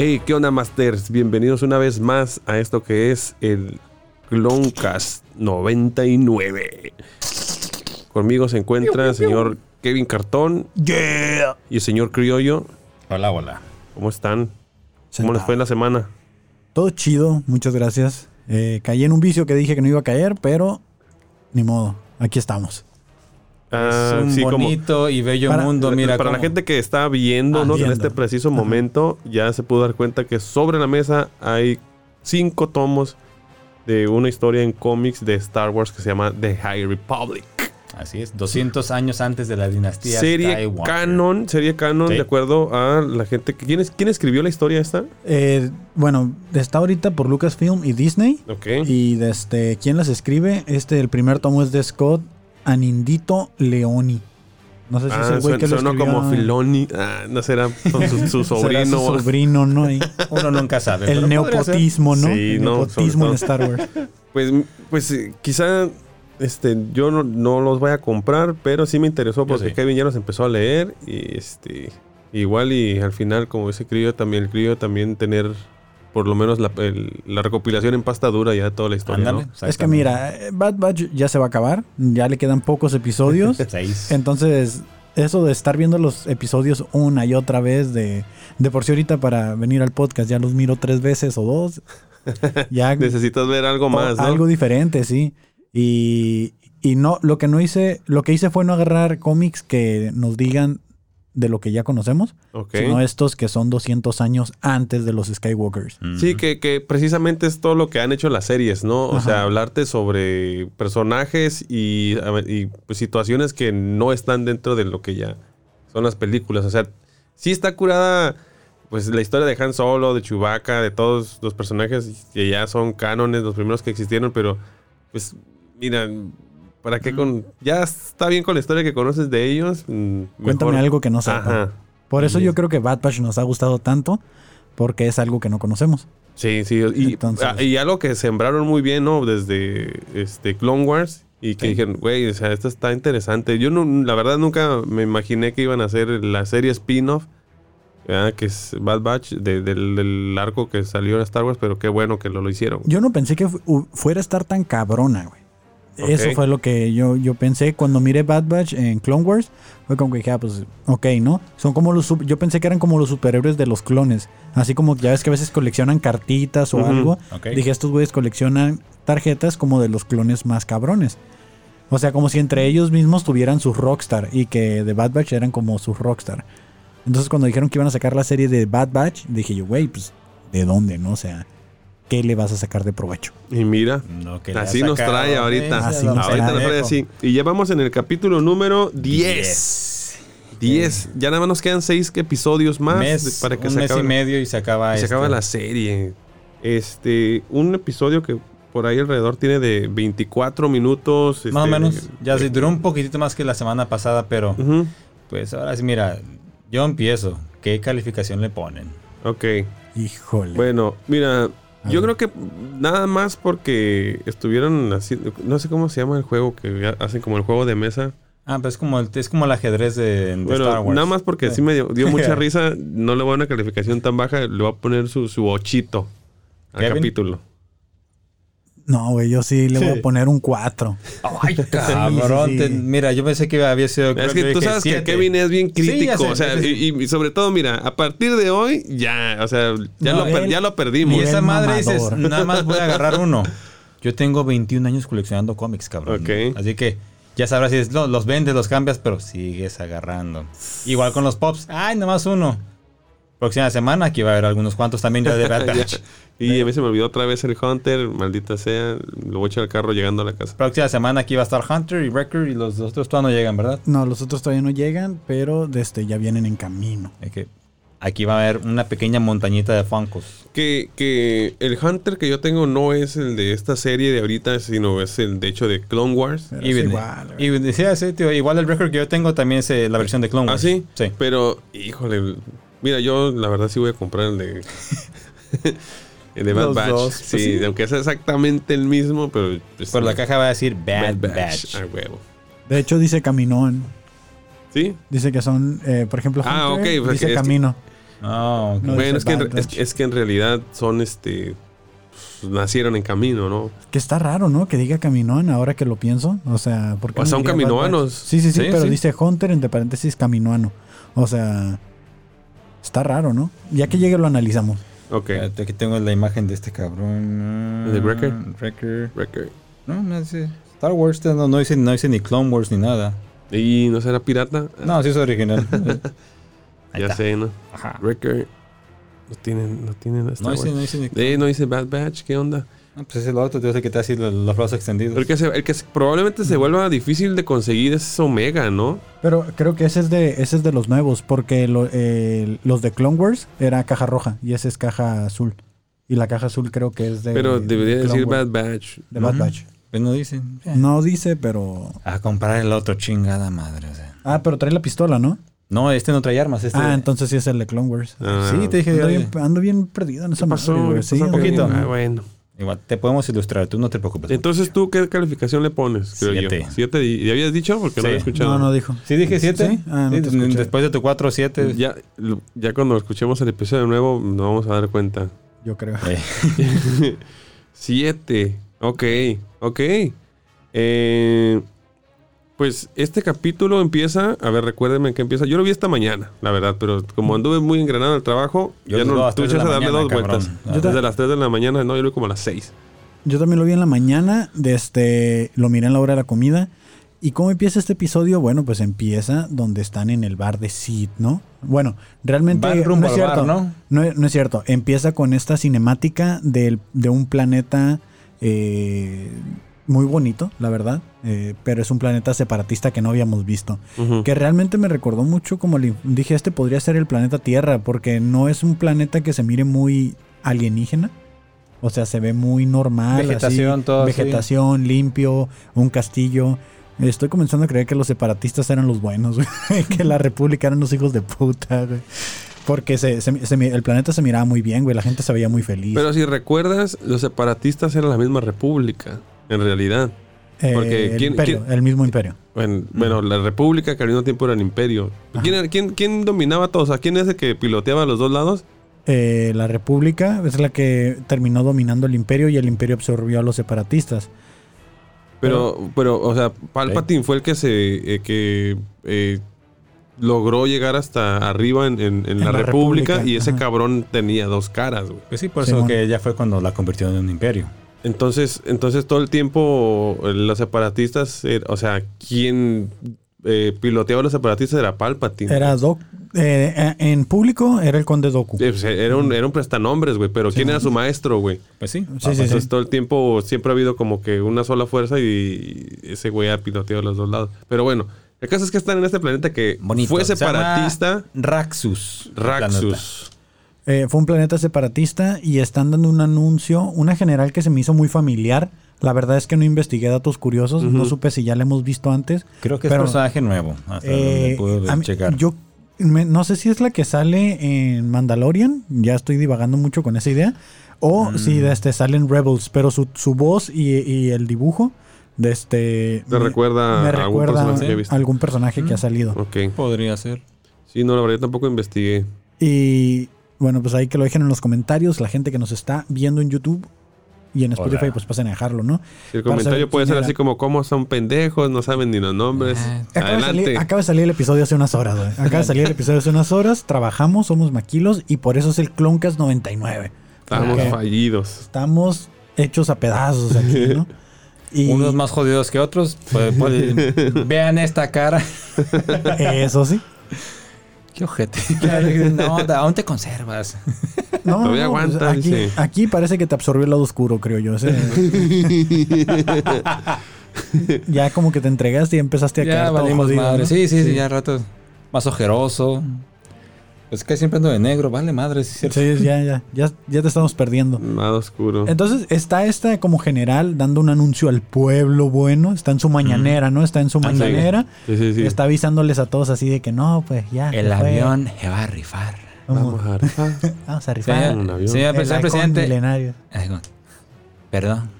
Hey, ¿qué onda, Masters? Bienvenidos una vez más a esto que es el Cloncast 99. Conmigo se encuentra el señor Kevin Cartón Yeah. y el señor Criollo. Hola, hola. ¿Cómo están? ¿Cómo les fue en la semana? Todo chido, muchas gracias. Eh, caí en un vicio que dije que no iba a caer, pero ni modo, aquí estamos. Ah, es un sí, como- bonito y bello Para- mundo, mira. para la gente que está viéndonos Ah, en este preciso momento, ya se pudo dar cuenta que sobre la mesa hay cinco tomos de una historia en cómics de Star Wars que se llama The High Republic. Así es, 200 años antes de la dinastía Serie Skywalker. canon, serie canon, Sí. de acuerdo a la gente que... ¿Quién, es- quién escribió la historia esta? Eh, bueno, está ahorita por Lucasfilm y Disney. Ok. Y desde quién las escribe, este el primer tomo es de Scott Anindito Leoni. No sé si es Ah, el güey suena, que lo escribió. como Filoni. Ah, no será con su, su Será sobrino. su sobrino, ¿no? Y Uno nunca sabe. el neopotismo, ¿no? Sí, el no, neopotismo en Star Wars. Pues, pues eh, quizá este, yo no, no los voy a comprar, pero sí me interesó porque sí. Kevin ya los empezó a leer y este igual y al final como ese crío también el crío también tener por lo menos la, el- la recopilación en pasta dura ya de toda la historia. Ándale, ¿no? Es que mira, eh, Bad Batch ya se va a acabar. Ya le quedan pocos episodios. Seis. Entonces, eso de estar viendo los episodios una y otra vez, de, de por sí ahorita para venir al podcast ya los miro tres veces o dos. Ya Necesitas ver algo más, ¿no? algo diferente, sí. Y, y no, lo que no hice, lo que hice fue no agarrar cómics que nos digan de lo que ya conocemos, Ok. sino estos que son 200 años antes de los Skywalkers. Mm. Sí, que, que precisamente es todo lo que han hecho las series, ¿no? O Ajá. sea, hablarte sobre personajes y, y, pues, situaciones que no están dentro de lo que ya son las películas. O sea, sí está curada, pues, la historia de Han Solo, de Chewbacca, de todos los personajes que ya son cánones, los primeros que existieron, pero, pues, mira, ¿para qué con...? Ya está bien con la historia que conoces de ellos. mm, Cuéntame algo que no sepa. Ajá. Por eso Sí. yo creo que Bad Batch nos ha gustado tanto, porque es algo que no conocemos. Sí, sí. Y, Entonces- ah, y algo que sembraron muy bien, ¿no? Desde este Clone Wars. Y que Sí. dijeron, güey, o sea, esto está interesante. Yo no, la verdad nunca me imaginé que iban a hacer la serie spin-off. ¿verdad? Que es Bad Batch de- del, del arco que salió en Star Wars, pero qué bueno que lo, lo hicieron. Yo no pensé que fu- fuera a estar tan cabrona, güey. Eso fue lo que yo, yo pensé cuando miré Bad Batch en Clone Wars. Fue como que dije, ah, pues, ok, ¿no? Son como los... Yo pensé que eran como los superhéroes de los clones. Así como ya ves que a veces coleccionan cartitas o algo. Ok. Dije, estos güeyes coleccionan tarjetas como de los clones más cabrones. O sea, como si entre ellos mismos tuvieran sus Rockstar y que de Bad Batch eran como sus Rockstar. Entonces cuando dijeron que iban a sacar la serie de Bad Batch, dije yo, güey, pues, ¿de dónde, no? O sea, ¿qué le vas a sacar de provecho? Y mira, No, así nos trae ahorita. ¿ves? Así nos ahorita nos trae así. Y ya vamos en el capítulo número 10. 10. 10. Ya nada más nos quedan 6 episodios más Mes, para que un se mes acabe. y medio y se acaba Y se este. acaba la serie. Este, un episodio que por ahí alrededor tiene de 24 minutos. Más o este, menos. Ya eh, sí, duró un poquitito más que la semana pasada, pero pues ahora sí, mira, yo empiezo. ¿Qué calificación le ponen? Ok. Híjole. Bueno, mira, yo creo que nada más porque estuvieron haciendo. No sé cómo se llama el juego que hacen como el juego de mesa. Ah, pues es como el, es como el ajedrez de, de Bueno, Star Wars. nada más porque Sí. sí me dio, dio mucha risa. No le voy a una calificación tan baja. Le voy a poner su, su ochito al Kevin. capítulo. No, güey, yo sí le voy a poner un 4. Ay, cabrón. Sí, sí, te- mira, yo pensé que había sido. Es que tú sabes que Kevin es bien crítico, sé, o sea, y, y sobre todo, mira, a partir de hoy, ya, o sea, ya, No, lo, él- ya lo Y perdimos. Nivel esa madre dices, nada más voy a agarrar uno. Yo tengo 21 años coleccionando cómics, cabrón. Ok. Así que ya sabrás si es- no, los vendes, los cambias, pero sigues agarrando. Igual con los pops. Ay, nada más uno. Próxima semana aquí va a haber algunos cuantos también ya de Bad Ya. Batch. Y a mí se me olvidó otra vez el Hunter, maldita sea, lo voy a echar al carro llegando a la casa. Próxima semana aquí va a estar Hunter y Wrecker y los otros todavía no llegan, ¿verdad? No, los otros todavía no llegan, pero desde ya vienen en camino. Es que aquí va a haber una pequeña montañita de Funkos. Que, que el Hunter que yo tengo no es el de esta serie de ahorita, sino es el de hecho de Clone Wars. Pero Y es ven- igual, y decía ese, tío, igual el Wrecker que yo tengo también es eh, la versión de Clone ¿Ah, Wars. sí? Sí. Pero, híjole, mira, yo la verdad sí voy a comprar el de... el de Bad Los Batch. dos, sí, pues sí. aunque es exactamente el mismo, pero... pues, Por la caja va a decir Bad, Bad Batch. A huevo. De hecho, dice caminón. ¿Sí? Dice que son, eh, por ejemplo, Ah, Hunter, ok, pues dice que- camino. No bueno, es que, en, es, es que realidad son este. pues, nacieron en camino, ¿no? Que está raro, ¿no? Que diga Caminoan ahora que lo pienso. O sea, porque O son caminoanos. Sí, sí, sí, Sí, pero sí. dice Hunter entre paréntesis caminoano. O sea, está raro, ¿no? Ya que llegue lo analizamos. Ok. Espérate, Aquí tengo la imagen de este cabrón. ¿El de Wrecker? Wrecker. Record. No, no dice. Star Wars no, no, dice, no dice ni Clone Wars ni nada. ¿Y no será pirata? No, sí es original. Ya está. sé, ¿no? Ajá. Record. No tienen, no tienen Star No dice, Wars. no dice ni Eh, no dice Bad Batch, ¿qué onda? Ah, pues es el otro, te dice que te hace los, los brazos extendidos. El que, se- el que se- probablemente se vuelva difícil de conseguir es Omega, ¿no? Pero creo que ese es de, ese es de los nuevos, porque lo- eh, los de Clone Wars era caja roja y ese es caja azul. Y la caja azul creo que es de. Pero debería de decir Clone Bad Batch. De Bad. Batch. Pues no dice. Eh. No dice, pero. A comprar el otro, chingada madre. o sea. Ah, pero trae la pistola, ¿no? No, este no trae armas. Este Ah, entonces sí es el de Clone Wars. Ah, Sí, te dije. Ando bien, ando bien perdido en esa ¿Qué pasó? madre, güey. ¿Qué Sí, pasó? ando poquito. Ah, bueno. Igual, te podemos ilustrar, tú no te preocupes. Entonces, ¿tú qué calificación le pones? Creo Siete. yo. ¿Siete? ¿Y habías dicho? Porque no Sí. había escuchado. No, no dijo. ¿Sí dije 7? ¿Sí? Ah, no después de tu 4 7. Ya, ya cuando escuchemos el episodio de nuevo, nos vamos a dar cuenta. Yo creo. Eh, Siete. Ok, ok. Eh, pues este capítulo empieza. A ver, recuérdenme que empieza. Yo lo vi esta mañana, la verdad, pero como anduve muy engranado al trabajo, Yo ya no tuve chance de darle mañana, dos cabrón. vueltas. Yo Desde las 3 de la mañana, no, yo lo vi como a las 6. Yo también lo vi en la mañana, de este, lo miré en la hora de la comida. ¿Y cómo empieza este episodio? Bueno, pues empieza donde están en el bar de Sid, ¿no? Bueno, realmente rumbo no es bar, cierto. ¿no? No, es- no es cierto. Empieza con esta cinemática del- de un planeta eh, muy bonito, la verdad. eh, pero es un planeta separatista que no habíamos visto. Que realmente me recordó mucho como le dije, este podría ser el planeta Tierra, porque no es un planeta que se mire muy alienígena. O sea, se ve muy normal. así, Vegetación, todo así. Vegetación, limpio, un castillo. Estoy comenzando a creer que los separatistas eran los buenos, güey. que la república eran los hijos de puta, güey. Porque se- se- se el planeta se miraba muy bien, güey. La gente se veía muy feliz. Pero si recuerdas, los separatistas eran la misma república, en realidad. Eh, porque el, ¿quién- imperio, quién- el mismo imperio. Bueno, bueno, la república que al mismo tiempo era el imperio. ¿Quién, era- quién, quién dominaba a todos? ¿A quién es el que piloteaba a los dos lados? Eh, la república es la que terminó dominando el imperio y el imperio absorbió a los separatistas. Pero, pero, o sea, Palpatine fue el que se eh, que eh, logró llegar hasta arriba en, en- en la, la república, República, y ese ajá. cabrón tenía dos caras, güey. Pues sí, por eso que ya fue cuando la convirtió en un imperio. Entonces, entonces todo el tiempo eh, los separatistas, eh, o sea, quien eh, piloteaba a los separatistas era Palpatine. Era Doc. eh, en público era el conde Doku. Pues, era un, era un prestanombres, güey, pero ¿quién era su maestro, güey? Pues sí. Sí, sí, Entonces sí. todo el tiempo siempre ha habido como que una sola fuerza y ese güey ha piloteado los dos lados. Pero bueno, el caso es que están en este planeta que Bonito. fue Se llama separatista. Raxus. planeta. Raxus. Eh, fue un planeta separatista y están dando un anuncio, una general que se me hizo muy familiar. La verdad es que no investigué datos curiosos, no supe si ya la hemos visto antes. Creo que es Pero, personaje nuevo. Hasta Eh, donde pude a mí- checar. Yo me- no sé si es la que sale en Mandalorian, ya estoy divagando mucho con esa idea, o Mm. si de este sale en Rebels, pero su, su voz y, y el dibujo de este ¿Te recuerda me a algún recuerda personaje visto? algún personaje que ha salido. Ok. Podría ser. Sí, no, la verdad yo tampoco investigué. Y bueno, pues ahí que lo dejen en los comentarios, la gente que nos está viendo en YouTube y en Spotify, Hola. pues pasen a dejarlo, ¿no? Si el Para comentario saber puede ser era. así como, ¿cómo son pendejos? No saben ni los nombres. Ah, Acaba de, salir, acaba de salir el episodio hace unas horas, güey. Acaba de salir el episodio hace unas horas, trabajamos, somos maquilos y por eso es el Cloncast 99. Estamos fallidos. Estamos hechos a pedazos aquí, ¿no? Y Unos más jodidos que otros. Pues, pues, vean esta cara. eso sí. Qué ojete. no, aún te conservas. No, Todavía no, pues aguanta, aquí, parece que te absorbió el lado oscuro, creo yo. Ese- ya como que te entregaste y empezaste a ya quedar todo valimos jodido, madre. ¿no? Sí, sí, sí, ya rato. Más ojeroso. Pues que siempre ando de negro, vale madre, sí, es cierto. Sí, ya, ya, ya, ya te estamos perdiendo. Nada oscuro. Entonces está esta como general dando un anuncio al pueblo bueno, está en su mañanera, ¿no? Está en su Ándale. mañanera, Sí, sí, sí. está avisándoles a todos así de que no, pues ya. El fue. avión se va a rifar. Vamos, a rifar. vamos a rifar. Señor, presidente. Perdón.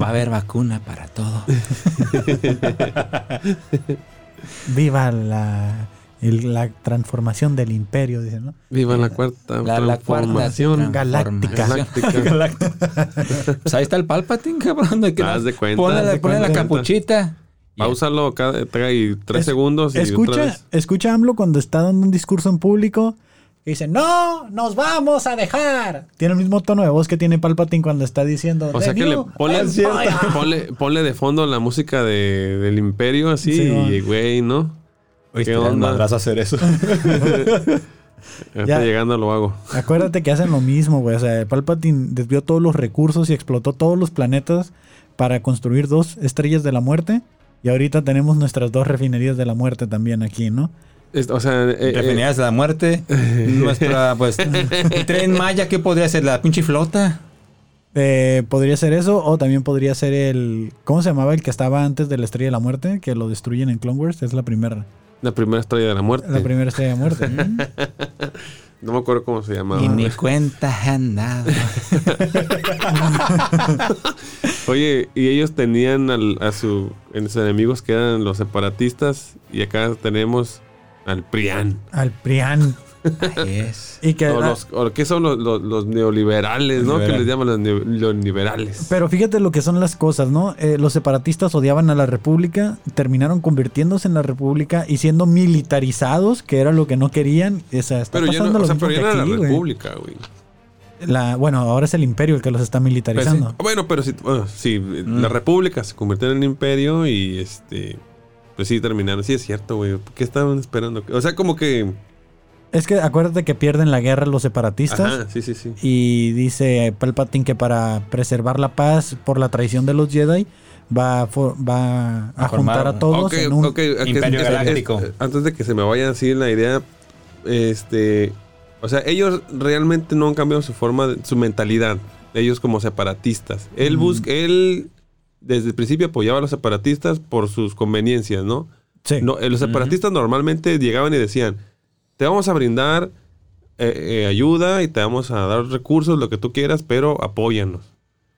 Va a haber vacuna para todo. Viva la El- la transformación del imperio, dice, ¿no? Viva la cuarta La, la cuarta. Galáctica. Galáctica. Galáctica. pues ahí está el Palpatine, cabrón. De que Haz no- de cuenta, Ponle, la- de ponle la cuenta. capuchita. Pausalo cada trae tres Es- segundos y otra Escucha, vez. escucha a AMLO cuando está dando un discurso en público y dice, no, nos vamos a dejar. Tiene el mismo tono de voz que tiene Palpatine cuando está diciendo, O sea "The que le ponle, empire". ponle, ponle de fondo la música de, del imperio así Sí, y güey, ¿no? ¿Qué el onda? madrazo hacer eso. Ya llegando lo hago. Acuérdate que hacen lo mismo, güey. O sea, Palpatine desvió todos los recursos y explotó todos los planetas para construir dos estrellas de la muerte. Y ahorita tenemos nuestras dos refinerías de la muerte también aquí, ¿no? O sea, eh, eh, Definidas de la muerte. Nuestra, pues, tren Maya, ¿qué podría ser? La pinche flota. Eh, podría ser eso, o también podría ser el. ¿Cómo se llamaba el que estaba antes de la estrella de la muerte? Que lo destruyen en Clone Wars. Es la primera. La primera estrella de la muerte. La primera estrella de muerte. No me acuerdo cómo se llamaba. Y ni cuenta han dado. Oye, y ellos tenían al- a su, en sus enemigos que eran los separatistas y acá tenemos al Prián. Al Prián. Ahí es. Y que, O los, o ¿Qué son los, los- los neoliberales, no? Que les llaman los, neo- los liberales. Pero fíjate lo que son las cosas, ¿no? Eh, los separatistas odiaban a la República, terminaron convirtiéndose en la República y siendo militarizados, que era lo que no querían. O sea, está Pero ya pasando no, o lo sea, mismo pero ya que no aquí, la güey. república, güey. La- bueno, ahora es el imperio el que los está Pues sí. militarizando. Bueno, pero sí, bueno, sí, Mm. la república se convirtió en el imperio y este... Pues sí, terminaron. Sí, es cierto, güey. ¿Qué estaban esperando? O sea, como que... Es que acuérdate que pierden la guerra los separatistas. Ajá, sí, sí, sí. Y dice Palpatine que para preservar la paz por la traición de los Jedi va a, for- va a juntar a todos Ok, en un... ok, ok, Imperio es- Galáctico. es- antes de que se me vaya así la idea, este, o sea, ellos realmente no han cambiado su forma, de- su mentalidad. Ellos como separatistas. Él Mm. busca, él desde el principio apoyaba a los separatistas por sus conveniencias, ¿no? Sí. No, eh, los separatistas normalmente llegaban y decían, te vamos a brindar eh, eh, ayuda y te vamos a dar recursos, lo que tú quieras, pero apóyanos.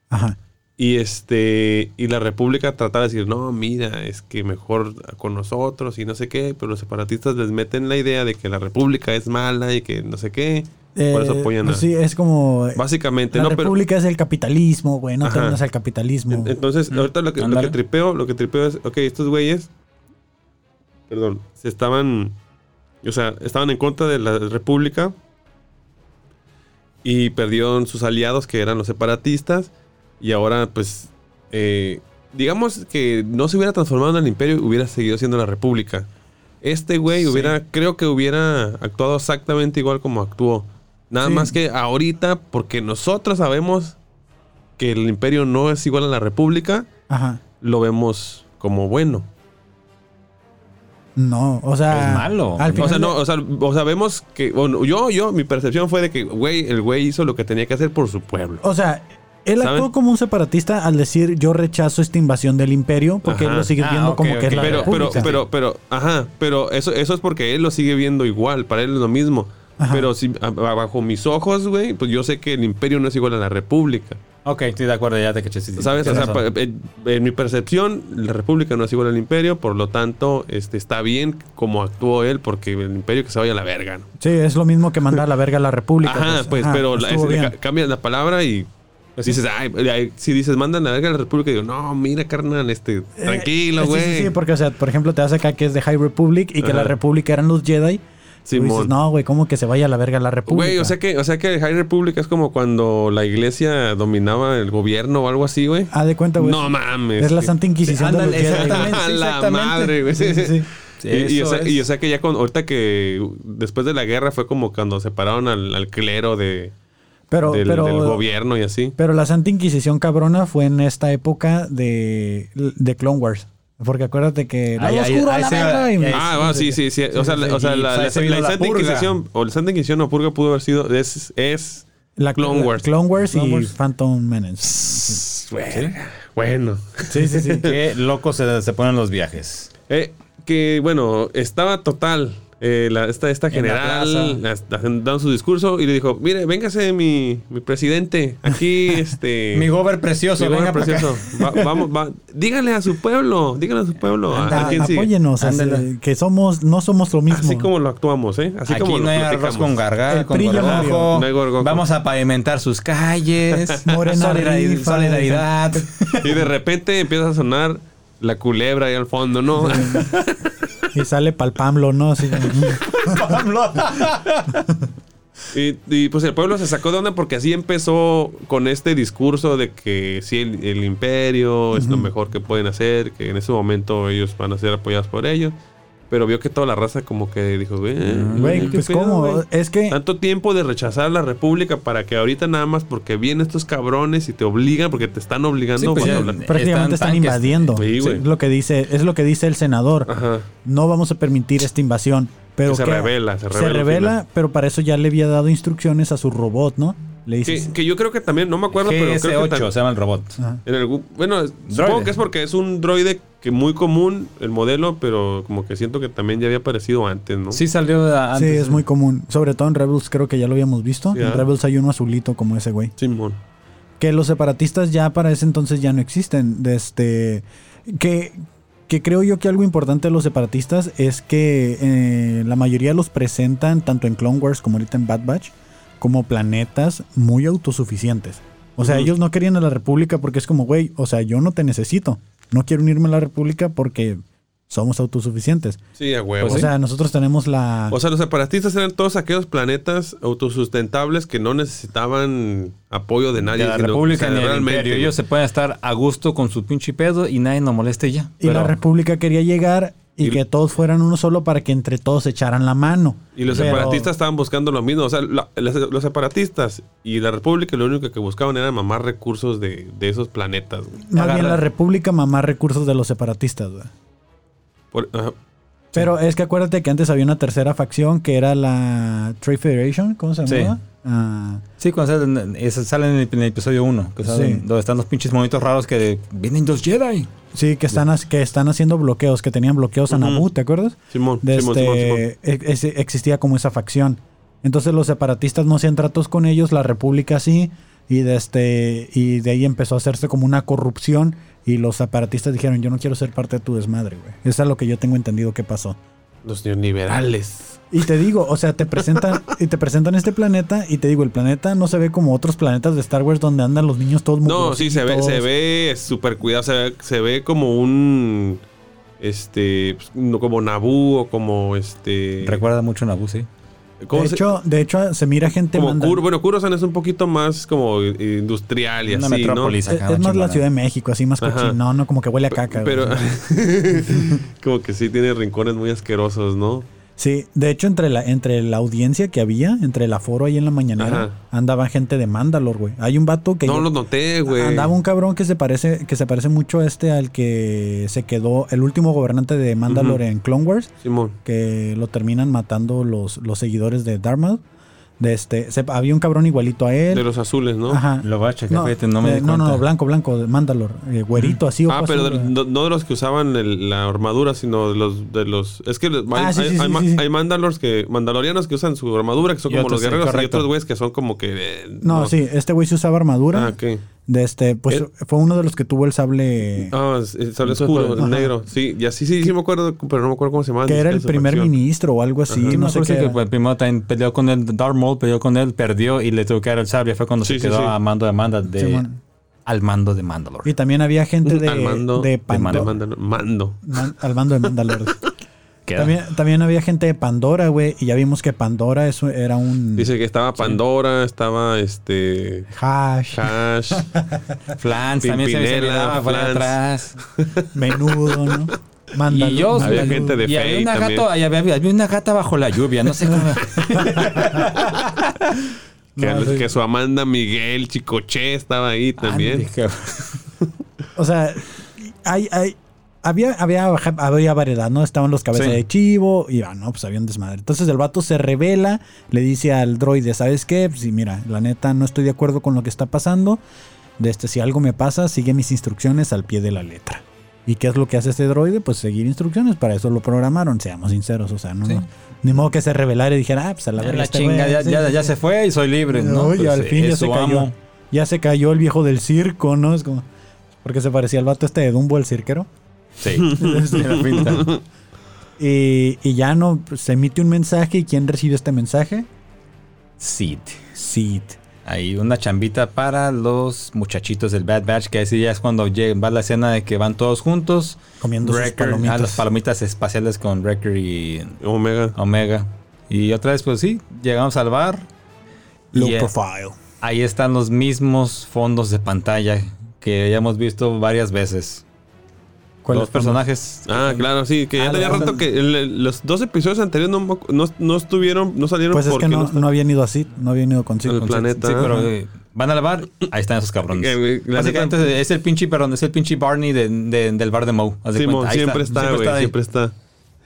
Ajá. Y este y la República trataba de decir, no, mira, es que mejor con nosotros y no sé qué, pero los separatistas les meten la idea de que la República es mala y que no sé qué. por eso Eh, apoyan a... Sí, es como... Básicamente, La no, pero... república es el capitalismo, güey. No te Ajá. vendas al capitalismo. en- Entonces, ahorita lo que, lo que tripeo, lo que tripeo es, ok, estos güeyes, perdón, se estaban, o sea, estaban en contra de la República y perdieron sus aliados que eran los separatistas y ahora pues eh, digamos que no se hubiera transformado en el imperio hubiera seguido siendo la república este güey Sí. hubiera creo que hubiera actuado exactamente igual como actuó nada Sí. más que ahorita porque nosotros sabemos que el imperio no es igual a la república Ajá. lo vemos como bueno No, o sea... Es malo. Al o sea, no, o sea, o sea, vemos que, bueno, yo, yo, mi percepción fue de que, güey, el güey hizo lo que tenía que hacer por su pueblo. O sea, él ¿Saben? actuó como un separatista al decir yo rechazo esta invasión del imperio porque él lo sigue Ah, viendo como que es la pero, pero, pero, pero, ajá, pero eso, eso es porque él lo sigue viendo igual, para él es lo mismo. Ajá. Pero si bajo mis ojos, güey, pues yo sé que el imperio no es igual a la república. Ok, estoy de acuerdo, ya te caché. sí, ¿Sabes? O sea, pa- en, en mi percepción, la república no es igual al imperio, por lo tanto, este, está bien como actuó él, porque el imperio que se vaya a la verga, ¿no? Sí, es lo mismo que mandar a la verga a la república. Ajá, pues, Ajá, pero la- es- ca- cambias la palabra y Pues dices, ay, si dices, mandan a la verga a la república, digo, no, mira, carnal, este, Eh, tranquilo, sí, güey. Sí, sí, porque, o sea, por ejemplo, te das acá que es de High Republic y que Ajá. la república eran los Jedi. Dices, no, güey, ¿cómo que se vaya a la verga la república? Güey, o sea que, o sea que High Republic es como cuando la iglesia dominaba el gobierno o algo así, güey. Haz de cuenta, güey. No mames. es la Santa Inquisición de ándale, exactamente. A la madre, güey. Sí, sí, sí. Sí, y, y o sea, es. y o sea que ya con, ahorita que después de la guerra fue como cuando separaron al, al clero de, Pero, del, pero, del gobierno y así. pero la Santa Inquisición cabrona fue en esta época de, de Clone Wars. Porque acuérdate que ahí- oscuro a ahí la se- verga. y- Ah, bueno, sí, sí, sí. O sea, la, o sea, la, la- se la la Santa purga. Inquisición o la Santa Inquisición o purga pudo haber sido es, es La Clone la- Wars. Clone Wars y Clone Wars. Phantom Menace. Bueno. Sí, sí, sí. Qué locos se, se ponen los viajes. Eh, que, bueno, estaba total. Eh, la- esta, esta general dando su discurso y le dijo, mire, véngase mi, mi presidente, aquí este... Mi gober precioso, mi venga acá. precioso. Va- vamos, va- dígale a su pueblo, dígale a su pueblo. Anda, a apóyenos, así, que somos, no somos lo mismo. Así como lo actuamos, ¿eh? Así Aquí como no lo hay arroz con gargara, El con gorgojo. murió. No hay gorgojo. Vamos a pavimentar sus calles. Morena solidaridad. Y de repente empieza a sonar la culebra ahí al fondo, ¿no? Y sale palpamlo, ¿no? Así, Y, y, pues el pueblo se sacó de onda porque así empezó con este discurso de que sí, el, el imperio es lo mejor que pueden hacer, que en ese momento ellos van a ser apoyados por ellos. Pero vio que toda la raza como que dijo, güey, Güey, ¿qué pues pedo, cómo, güey? es que Tanto tiempo de rechazar la república para que ahorita nada más porque vienen estos cabrones y te obligan, porque te están obligando Sí, pues a hablar. prácticamente están, invadiendo. Sí, güey. es lo que dice, es lo que dice el senador. Ajá. No vamos a permitir esta invasión. Pero Que se que- revela, se revela Se revela, pero para eso ya le había dado instrucciones a su robot, ¿no? Le dice. Que, que yo creo que también, no me acuerdo, pero creo que GS8 tam- se llama el robot. Ajá. en algún- bueno, supongo que es porque es un droide que muy común el modelo, pero como que siento que también ya había aparecido antes, ¿no? Sí salió de Sí, antes. es muy común. Sobre todo en Rebels, creo que ya lo habíamos visto. Sí, en. Rebels hay uno azulito como ese güey. Simón. Que los separatistas ya para ese entonces ya no existen. De este, que, que creo yo que algo importante de los separatistas es que eh, la mayoría los presentan, tanto en Clone Wars como ahorita en Bad Batch, como planetas muy autosuficientes. O sea, ellos no querían a la República porque es como, güey, o sea, yo no te necesito. No quiero unirme a la República porque somos autosuficientes. Sí, a huevo. O sea, nosotros tenemos la... O sea, los separatistas eran todos aquellos planetas autosustentables que no necesitaban apoyo de nadie. de la sino- República o sea, ni del realmente, Imperio. Ellos se pueden estar a gusto con su pinche pedo y nadie nos moleste ya. Y la Pero- República quería llegar y, Y- que todos fueran uno solo para que entre todos se echaran la mano. Y los Pero- separatistas estaban buscando lo mismo. O sea, la- los, los separatistas y la República lo único que buscaban era mamar recursos de, de esos planetas. güey. Más Agarra- bien la República mamá recursos de los separatistas, güey. Por- ajá. Pero es que acuérdate que antes había una tercera facción que era la Trade Federation, ¿cómo se Sí. Ah, Sí, cuando salen, ese salen en el, en el episodio 1, que salen- Sí. donde están los pinches monitos raros que vienen los Jedi. sí, que están, que están haciendo bloqueos, que tenían bloqueos a. Naboo, ¿te acuerdas? Simón, De Simón, Simón, Simón. este, e- existía como esa facción. Entonces los separatistas no hacían tratos con ellos, la República sí, y de este, y de ahí empezó a hacerse como una corrupción, y los separatistas dijeron, yo no quiero ser parte de tu desmadre, güey. Eso es lo que yo tengo entendido que pasó. Los neoliberales. Y te digo, o sea, te presentan, y te presentan este planeta, y te digo, el planeta no se ve como otros planetas de Star Wars donde andan los niños todos No, sí, se ve, se ve súper cuidado. Se ve, se ve como un. Este. pues, no, como Naboo o como este. Recuerda mucho a Naboo, sí. ¿Cómo De se- hecho, de hecho, se mira gente como manda- Cur- bueno, Kurosan es un poquito más como eh, industrial y Una así, metrópolis Es, acá. es más la chingona. Ciudad de México, así más Ajá. cochino, no como que huele a ¿no? caca. Pero. como que sí tiene rincones muy asquerosos, ¿no? Sí, de hecho, entre la, entre la audiencia que había, entre el aforo ahí en la mañanera, Ajá. andaba gente de Mandalor, güey. Hay un vato que No yo- lo noté, güey. andaba un cabrón que se parece, que se parece mucho a este al que se quedó, el último gobernante de Mandalor en Clone Wars, Simón. que lo terminan matando los, los seguidores de Dharma. De este, se- había un cabrón igualito a él. De los azules, ¿no? Ajá. Lo voy a checar, No, fíjate, no me eh, di no, no, cuenta. no, blanco, blanco, de Mandalor, eh, güerito, así. Ah, ojo pero de- no, no de los que usaban el- la armadura, sino de los de los es que hay, Ah, sí, hay, sí, hay sí, ma- sí, sí. hay mandalors que mandalorianos que usan su armadura, que son Y como otros, los guerreros sí, y otros güeyes que son como que eh, No, sí, este güey se usaba armadura. Ah, ok. De este, pues Eh. fue uno de los que tuvo el sable. Ah, es sable oscuro, pues, el ajá. negro. Sí, ya sí, sí, sí me acuerdo, pero no me acuerdo cómo se llama. que era el primer ministro o algo así. Sí, no sé qué. que pues, primero también peleó con él, Darth Maul peleó con él, perdió y le tuvo que dar el sable. Fue cuando Sí, se sí, quedó sí. a mando de Manda de, Simón. al mando de Mandalore. Y también había gente de, Al mando de de. Mandalor- mando. Man- al mando de Mandalore. Queda. también, también había gente de Pandora, güey. Y ya vimos que Pandora eso era un Dice que estaba Pandora, estaba este hash, Hash. Flans también se me miraba por atrás. menudo, ¿no? Mandalor- Y yo Había gente de y había una, también. gato, y había, había una gata bajo la lluvia, no sé cómo. Que, No, sí. que su Amanda Miguel Chicoche estaba ahí también. O sea, hay, hay, había, había, había variedad, ¿no? Estaban los cabezas Sí. de chivo y ah, no, pues había un desmadre. Entonces el vato se revela, le dice al droide, ¿sabes qué? Pues sí, mira, la neta no estoy de acuerdo con lo que está pasando. De este, si algo me pasa, sigue mis instrucciones al pie de la letra. ¿Y qué es lo que hace este droide? Pues seguir instrucciones. Para eso lo programaron, seamos sinceros. O sea, no. Sí. Ni modo que se revelara y dijera, ah, pues a la La, verga. este chinga, ya, sí, ya- ya se fue y soy libre, ¿no? No, y Pues, al fin ya se cayó. amo. Ya se cayó el viejo del circo, ¿no? Es como. Porque se parecía al vato este de Dumbo, el cirquero. Sí, tiene pinta. Y, y ya no, pues, se emite un mensaje. ¿Y quién recibe este mensaje? Sid. Sid. Hay una chambita para los muchachitos del Bad Batch, que así ya es cuando va la escena de que van todos juntos. Comiendo sus Wrecker, palomitas. ah, las palomitas espaciales con Wrecker y Omega. Omega. Y otra vez, pues sí, llegamos al bar. Low y, profile. ahí están los mismos fondos de pantalla que ya hemos visto varias veces. ¿Cuáles Los personajes. Ah, claro, sí, que ya Ah, tenía rato que el- los dos episodios anteriores no, no, no estuvieron, no salieron Pues es porque que no, no no habían ido así. No habían ido con Sid. El con planeta. Sí, pero eh, van al bar, ahí están esos cabrones. La Básicamente es el pinche, perdón, es el pinche Barney de- de- del bar de Moe. Simón, cuenta. Ahí siempre está, güey, ahí. siempre está.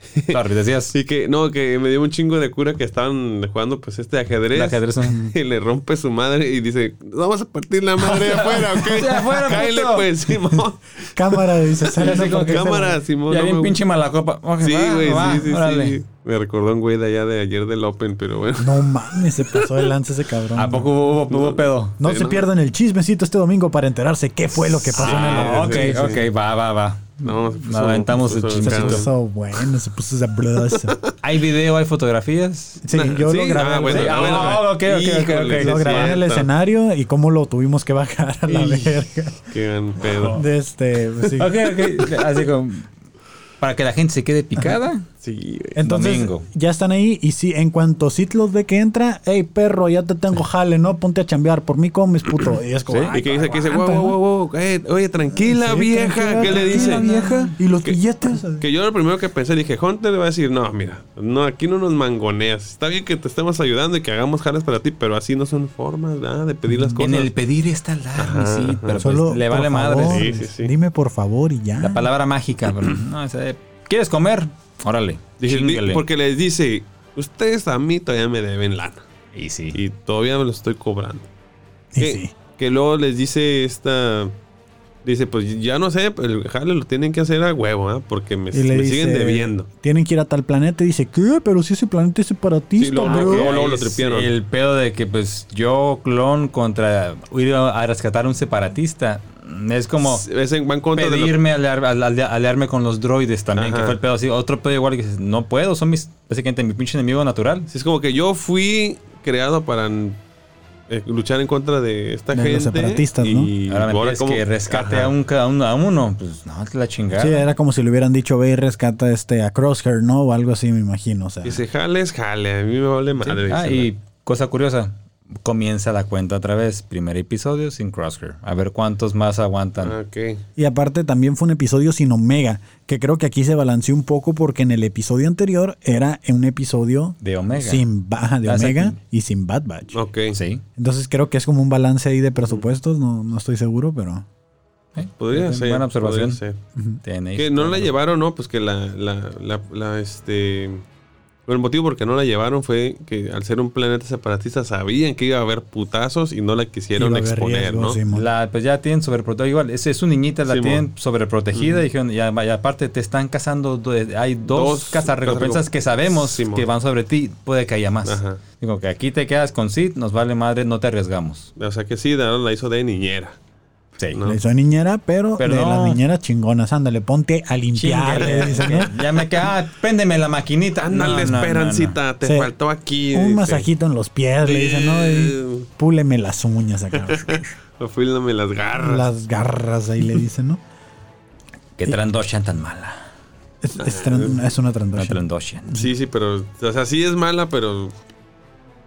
Claro, decías. Y que, no, que me dio un chingo de cura que estaban jugando pues este ajedrez. Ajedrez. Y le rompe su madre y dice, vamos a partir la madre afuera, ¿ok? Sí, afuera, Cáele, pues, Simón. Cámara, dice. "Sale, así como Cámara, va". Simón. Ya no bien me- pinche mala copa. Ok, Sí, güey, sí, sí, órale. sí. Me recordó un güey de allá de ayer del Open, pero bueno. No mames, se pasó de lanza ese cabrón. ¿A poco hubo, hubo pedo? No Sí, se no. pierdan el chismecito este domingo para enterarse qué fue lo que pasó en el Ah, ok, sí, sí. ok, va, va, va. No, se Nos puso- aventamos el puso Se chismecito. caro. puso bueno, se puso sabroso. ¿Hay video, hay fotografías? Sí, yo Sí, lo grabé. ah, bueno, ah, bueno. Ah, ok, ok, ok, Híjole, ok. sí lo grabé en el escenario y cómo lo tuvimos que bajar a la verga. Qué gran pedo. De este, pues, sí. Ok, ok. Así como. Para que la gente se quede picada. Sí. Entonces, Domingo. ya están ahí. Y sí, en cuanto Sid los ve que entra, hey perro, ya te tengo jale, ¿no? Ponte a chambear. Por mí comes, puto. Y es como. Sí, "Ay, Y que dice, que dice, wow, wow, wow, wow, eh, oye, tranquila, Sí, vieja, tranquila, ¿qué le tranquila, dice? vieja? ¿Y los Que- billetes? Que yo lo primero que pensé, dije, Hunter le va a decir, no, mira, no, aquí no nos mangoneas. Está bien que te estemos ayudando y que hagamos jales para ti, pero así no son formas, ¿verdad? De pedir las cosas. En el pedir está la Ajá, sí, ajá. pero pues, Solo, le vale madre. Sí, sí, sí. Dime por favor y ya. La palabra mágica, no, esa de, ¿quieres comer? Órale. Dije, porque les dice, ustedes a mí todavía me deben lana. Y sí. Y todavía me lo estoy cobrando. Y que, sí. que luego les dice esta... Dice, pues ya no sé, el jale lo tienen que hacer a huevo, ¿ah? Porque me, dice, siguen debiendo. Tienen que ir a tal planeta y dice, ¿qué? Pero si ese planeta es separatista, Sí, bro. luego- luego lo. El pedo de que, pues, yo, clon, contra ir a rescatar a un separatista. Es como Es en- va en contra de lo- pedirme aliar- al- al- aliarme con los droides también, Ajá. que fue el pedo así. Otro pedo igual que dices, no puedo, son mis, básicamente mi pinche enemigo natural. Sí, es como que yo fui creado para eh, luchar en contra de esta De los gente. separatistas, ¿no? y Ahora me pides como- que rescate a, un, a un- a uno. Pues no, te la chingada. Sí, era como si le hubieran dicho, ve y rescata este, a Crosshair, ¿no? O algo así, me imagino. O sea, Dice, jale es jale, a mí me vale Sí. madre. Ah, dice, y cosa curiosa, comienza la cuenta otra vez. Primer episodio sin Crosshair. A ver cuántos más aguantan. Ah, ok. Y aparte también fue un episodio sin Omega, que creo que aquí se balanceó un poco porque en el episodio anterior era un episodio De Omega. sin ba- de Omega y sin Bad Batch. Ok. Sí. Entonces creo que es como un balance ahí de presupuestos, no, no estoy seguro, pero... Eh, Podría ser. Buena observación. podría ser. Tenéis Que no la llevaron, ¿no? Pues que la, la, la, la, este... bueno, el motivo por qué no la llevaron fue que al ser un planeta separatista sabían que iba a haber putazos y no la quisieron exponer, riesgo, ¿no? La, pues ya tienen sobreprotegida. Igual, es, es su niñita, la Simón. tienen sobreprotegida. Dijeron, ya, y aparte te están cazando. do- Hay dos, Dos cazarrecompensas cazarrecomp- que sabemos que van sobre ti. Puede que haya más. Ajá. Digo que aquí te quedas con Sid, nos vale madre, no te arriesgamos. O sea que sí, la hizo de niñera. Sí. No. Le hizo niñera, pero, Pero de no. las niñeras chingonas. Ándale, ponte a limpiar. dicen, ¿no? ya me queda. Ah, préndeme la maquinita. Ándale, No, no, no, no. Esperancita, te Sí. faltó aquí. Un dice. masajito en los pies, le dicen, ¿no? Y púleme las uñas acá. Afílame las garras. las garras ahí le dicen, ¿no? Que Trandoshan tan mala. Es, es tran- es una. Trandoshan. Sí, sí, pero. O sea, sí es mala, pero.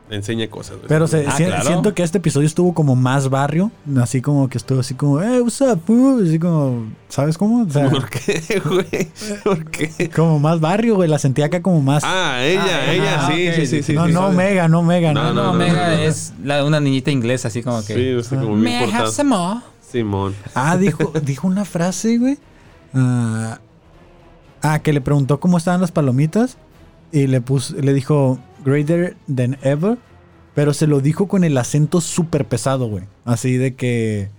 Enseña cosas. güey. Pero se- Ah, si- claro. siento que este episodio estuvo como más barrio, así como que estuvo así como, eh, what's up, fool?", así como, ¿sabes cómo? O sea, ¿Por qué, güey? ¿Por qué? como más barrio, güey, la sentía acá como más... Ah, ella, Ah, ella, ah, sí, sí, sí, sí. no, sí, no, sí. Mega, no, Mega, No, no, No, no, Omega no. es la- una niñita inglesa, así como que. Sí, o sea, como muy May I have some more? Simón. Ah, dijo, dijo una frase, güey. Ah, ah, que le preguntó cómo estaban las palomitas y le puso, le dijo greater than ever, pero se lo dijo con el acento súper pesado, güey. Así de que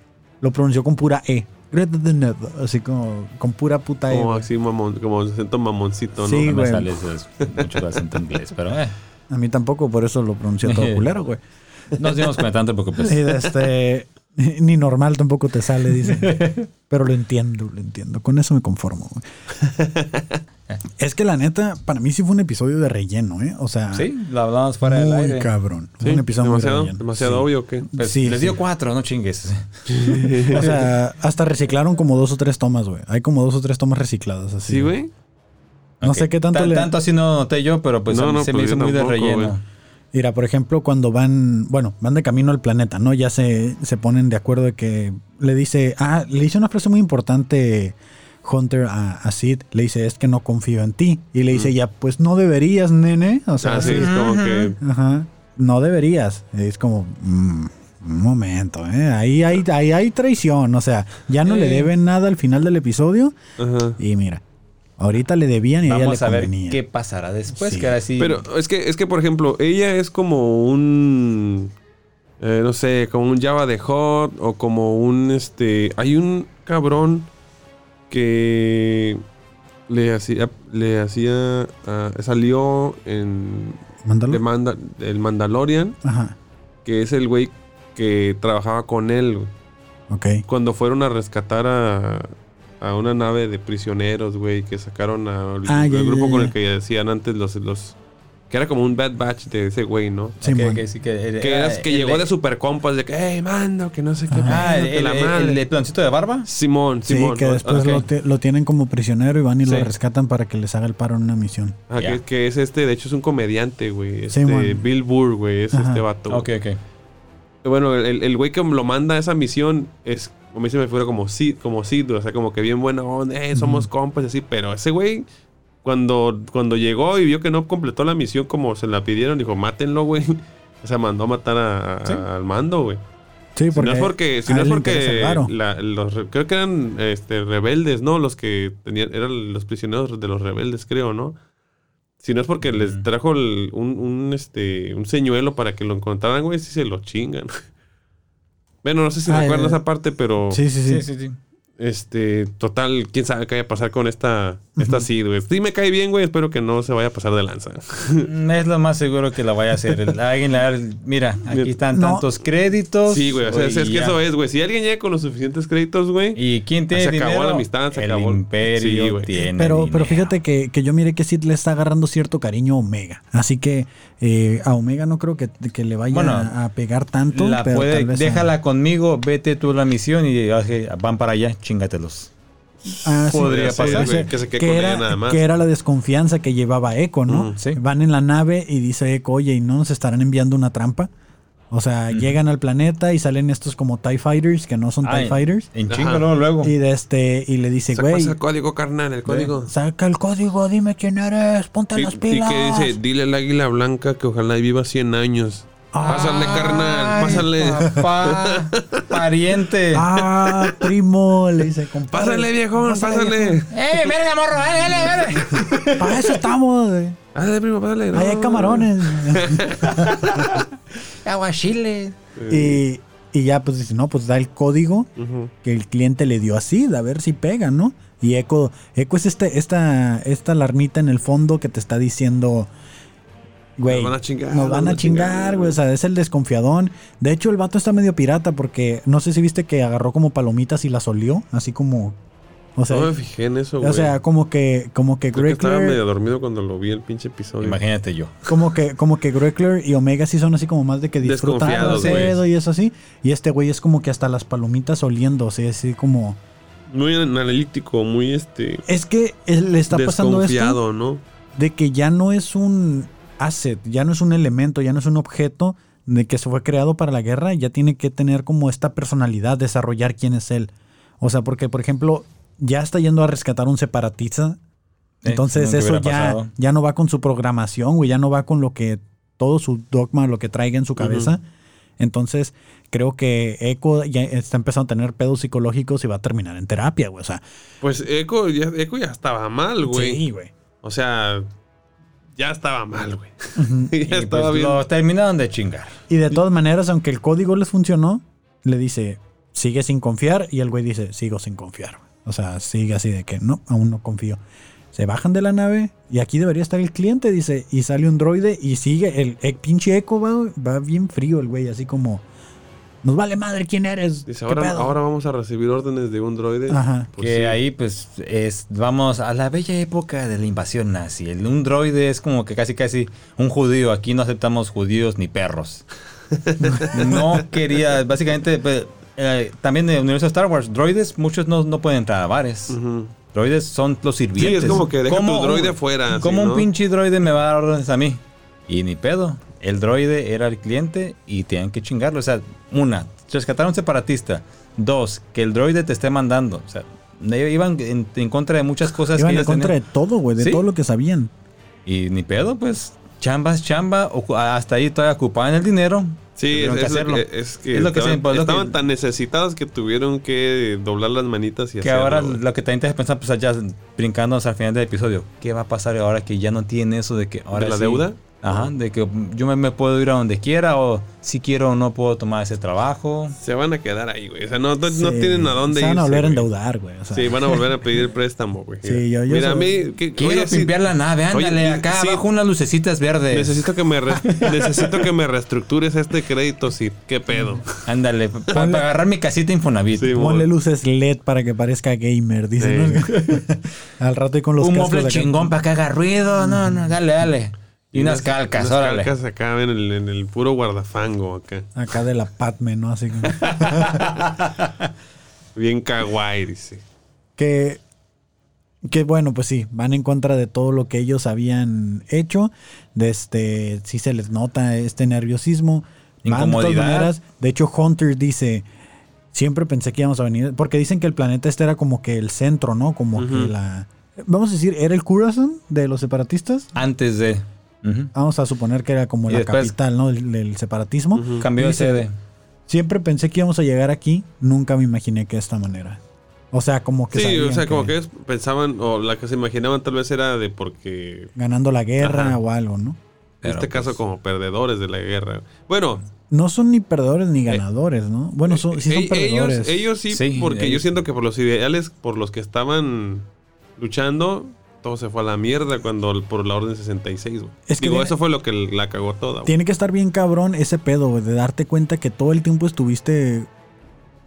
lo pronunció con pura E. Greta de Ned, así como con pura puta E, Como así, mamón, como acento mamoncito, ¿no? Sí, No me sale mucho el acento inglés, pero eh, A mí tampoco, por eso lo pronuncié todo culero, güey. nos dimos cuenta, no te preocupes. Y de este, ni normal tampoco te sale, dice. Pero lo entiendo, lo entiendo. Con eso me conformo. güey. Es que la neta, para mí sí fue un episodio de relleno, ¿eh? O sea, Sí, lo hablamos fuera del muy aire. cabrón. Fue Sí, un episodio muy demasiado, relleno. demasiado Sí. obvio que. Pues, Sí, les dio cuatro, no chingues. O sea, hasta reciclaron como dos o tres tomas, güey. Hay como dos o tres tomas recicladas así. Sí, güey. No sé qué tanto Tan- le- Tanto así no noté yo, pero pues No, a mí no, se me pues hizo muy de relleno. Mira, por ejemplo, cuando van, bueno, van de camino al planeta, ¿no? Ya se, se ponen de acuerdo de que le dice, ah, le dice una frase muy importante Hunter a, a Sid, le dice, es que no confío en ti. Y le dice, ya, pues no deberías, nene. O sea, Ah, sí, sí, es como que. ajá, no deberías. Es como, mm, un momento, ¿eh? Ahí hay, ahí hay traición, o sea, ya no le deben nada al final del episodio. Ajá. Y mira, ahorita le debían y a ella le Vamos a ver convenía. qué pasará después. Sí. Que ahora sí. Pero es que, es que, por ejemplo, ella es como un. eh, no sé, como un Java de Hot o como un. Este. Hay un cabrón que le hacía. Le hacía. ah, salió en. Mándalo. de Manda- el Mandalorian, Ajá, que es el güey que trabajaba con él. ok. Cuando fueron a rescatar a, a una nave de prisioneros, güey, que sacaron a- al Ah, grupo ya, con ya. el que decían antes los, los... Que era como un bad batch de ese güey, ¿no? Sí, ok, sí, que, el- Que, que el- llegó de super compas, de que, hey, mando, que no sé qué. Ah, el, que la el, madre". el, el plancito de barba. Simón, Sí, Simón. que ¿no? después Ok. lo, te- lo tienen como prisionero y van y Sí. lo rescatan para que les haga el paro en una misión. Ah, Ya. que, que es este, de hecho es un comediante, güey. Este, Simón. Bill Burr, güey, es Ajá. este vato. Ok, ok. Bueno, el, el güey que lo manda a esa misión es, a mí se me fuera como Sid, como Sid, o sea, como que bien buena onda, eh, somos compas y así, pero ese güey, cuando, cuando llegó y vio que no completó la misión como se la pidieron, dijo, mátenlo, güey. O sea, mandó a matar a- a- Sí. al mando, güey. Sí, Si porque, no es porque, si no es porque la- los, creo que eran este, rebeldes, ¿no? Los que tenían, eran los prisioneros de los rebeldes, creo, ¿no? Si no es porque les trajo el- un, un, este, un señuelo para que lo encontraran, güey, sí se lo chingan. Bueno, no sé si Ah, recuerdas eh, esa parte, pero Sí, sí, sí. Sí, sí, sí. Este, total, quién sabe qué vaya a pasar con esta, esta Sid, güey. Sí me cae bien, güey, espero que no se vaya a pasar de lanza. Mm, Es lo más seguro que la vaya a hacer. El- Alguien le va a dar- Mira, aquí están No. tantos créditos. Sí, güey, o sea, es, que eso es, güey. Si alguien llega con los suficientes créditos, güey, ¿Y quién tiene Se acabó dinero? la amistad, se el acabó. imperio Sí, güey. tiene Pero, pero fíjate que, que yo miré que Sid le está agarrando cierto cariño a Omega. Así que eh, a Omega no creo que, que le vaya Bueno, a, pegar tanto. La pero puede- tal vez a- déjala conmigo, vete tú a la misión y ok, van para allá, chingatelos. Ah, sí, podría sí, pasar, sí, güey, que se quede que con era, ella nada más. que era la desconfianza que llevaba Echo, ¿no? Mm, sí. Van en la nave y dice Echo, oye, ¿y no nos estarán enviando una trampa? O sea, llegan al planeta y salen estos como TIE Fighters, que no son TIE Fighters. En chingo luego, luego. Y de este, y le dice, güey, pasa el código, carnal, el código. saca el código, dime quién eres, ponte Y, las y pilas. que dice, dile al águila blanca que ojalá y viva 100 años. Pásale, carnal, pásale. Papá, pariente. Ah, primo, le dice, compadre. Pásale, viejón, pásale. ¡Eh, verga, morro! ¡Dale, dale, dale! Para eso estamos. güey. Pásale, primo, pásale. Ahí hay no. camarones. Aguachile. y, y ya, pues dice, no, pues da el código que el cliente le dio así, a ver si pega, ¿no? Y Eco, Eco es este, esta, esta alarmita en el fondo que te está diciendo, güey, Nos van a chingar, nos van a chingar, güey, o sea, es el desconfiadón. De hecho, el vato está medio pirata porque no sé si viste que agarró como palomitas y las olió, así como, o sea, No me fijé en eso, güey. o sea, como que, como que Creo que estaba Greckler- medio dormido cuando lo vi el pinche episodio. Imagínate yo. como que, como que Greckler y Omega sí son así como más de que disfrutan güey. y eso así. Y este güey es como que hasta las palomitas oliendo, o sea, así como. Muy analítico, muy este. Es que le está pasando esto desconfiado, ¿no? de que ya no es un asset, ya no es un elemento, ya no es un objeto de que se fue creado para la guerra, ya tiene que tener como esta personalidad, desarrollar quién es él. O sea, porque por ejemplo, ya está yendo a rescatar un separatista. Entonces eso ya, pasado. ya no va con su programación, güey, ya no va con lo que todo su dogma, lo que traiga en su cabeza. Entonces, creo que Echo ya está empezando a tener pedos psicológicos y va a terminar en terapia, güey. O sea, Pues Echo ya, Echo ya estaba mal, güey. sí, güey. O sea, ya estaba mal, güey. Y ya estaba pues bien. lo terminaron de chingar. Y de todas maneras, aunque el código les funcionó, le dice, sigue sin confiar y el güey dice, sigo sin confiar. O sea, sigue así de que no, aún no confío. Se bajan de la nave y aquí debería estar el cliente, dice, y sale un droide y sigue el, el pinche eco, va, va bien frío el güey, así como, nos vale madre quién eres. Dice, ¿qué ahora, pedo?". ahora vamos a recibir órdenes de un droide. Ajá. Pues que sí. ahí, pues, es, vamos a la bella época de la invasión nazi. El, un droide es como que casi, casi un judío. Aquí no aceptamos judíos ni perros. no quería, básicamente, pues, eh, también en el universo de Star Wars, droides, muchos no, no pueden entrar a bares. Droides son los sirvientes. Sí, es como que deja ¿Cómo tu droide un- fuera, así, ¿Cómo ¿no? un pinche droide me va a dar órdenes a mí? Y ni pedo. El droide era el cliente y tenían que chingarlo. O sea, una, rescatar a un separatista. Dos, que el droide te esté mandando. O sea, iban en, en contra de muchas cosas Iban que en contra de todo, güey, de Sí. todo lo que sabían. Y ni pedo, pues, chamba es chamba. Hasta ahí todavía ocupaban el dinero. Sí, es, que es lo que, es que Es lo que estaban, se- pues, lo que- estaban tan necesitados que tuvieron que doblar las manitas y Que hacerlo, ahora lo que también te hace pensar, pues allá brincándonos al final del episodio, ¿qué va a pasar ahora que ya no tiene eso de que ahora ¿De la sí- deuda? Ajá, de que yo me, me puedo ir a donde quiera o si quiero o no puedo tomar ese trabajo. Se van a quedar ahí, güey. O sea, no, no, tienen a dónde Se irse. van a volver a endeudar, güey. o sea. Sí, van a volver a pedir préstamo, güey. Sí, yo- yo Mira, a mí... Que, Quiero oye, limpiar la nave, ándale, acá sí. abajo unas lucecitas verdes. Necesito que me re- necesito que me reestructures este crédito, sí. ¿Qué pedo? Ándale, pa- para agarrar mi casita Infonavit. Sí, Ponle luces LED para que parezca gamer, dice. Sí. ¿no? Al rato y con los Un mofle chingón para que haga ruido. No, no, dale, dale. Y unas calcas, unas órale. calcas acá en el, en el puro guardafango acá. Acá de la Padme, ¿no? Así como- Bien kawaii, dice. que que bueno, pues sí, van en contra de todo lo que ellos habían hecho. De este, sí se les nota este nerviosismo. Van de todas Incomodidad. maneras. De hecho, Hunter dice, siempre pensé que íbamos a venir, porque dicen que el planeta este era como que el centro, ¿no? Como que la... Vamos a decir, ¿era el Curazon de los separatistas? Antes de. Vamos a suponer que era como Y la después- capital, ¿no? Del, del separatismo. Cambió de sede. Siempre pensé que íbamos a llegar aquí, nunca me imaginé que de esta manera. O sea, como que... Sí, o sea, como que ellos pensaban, o la que se imaginaban tal vez era de porque, Ganando la guerra Ajá. o algo, ¿no? en este caso, pues, como perdedores de la guerra. Bueno, No son ni perdedores ni ganadores, ¿no? Bueno, son, sí son eh, perdedores. ellos, ellos sí, Sí, porque yo siento que por los ideales por los que estaban luchando, todo se fue a la mierda cuando por la orden 66, güey. Es que Digo, eso fue lo que la cagó toda, güey. Tiene que estar bien cabrón ese pedo, güey, de darte cuenta que todo el tiempo estuviste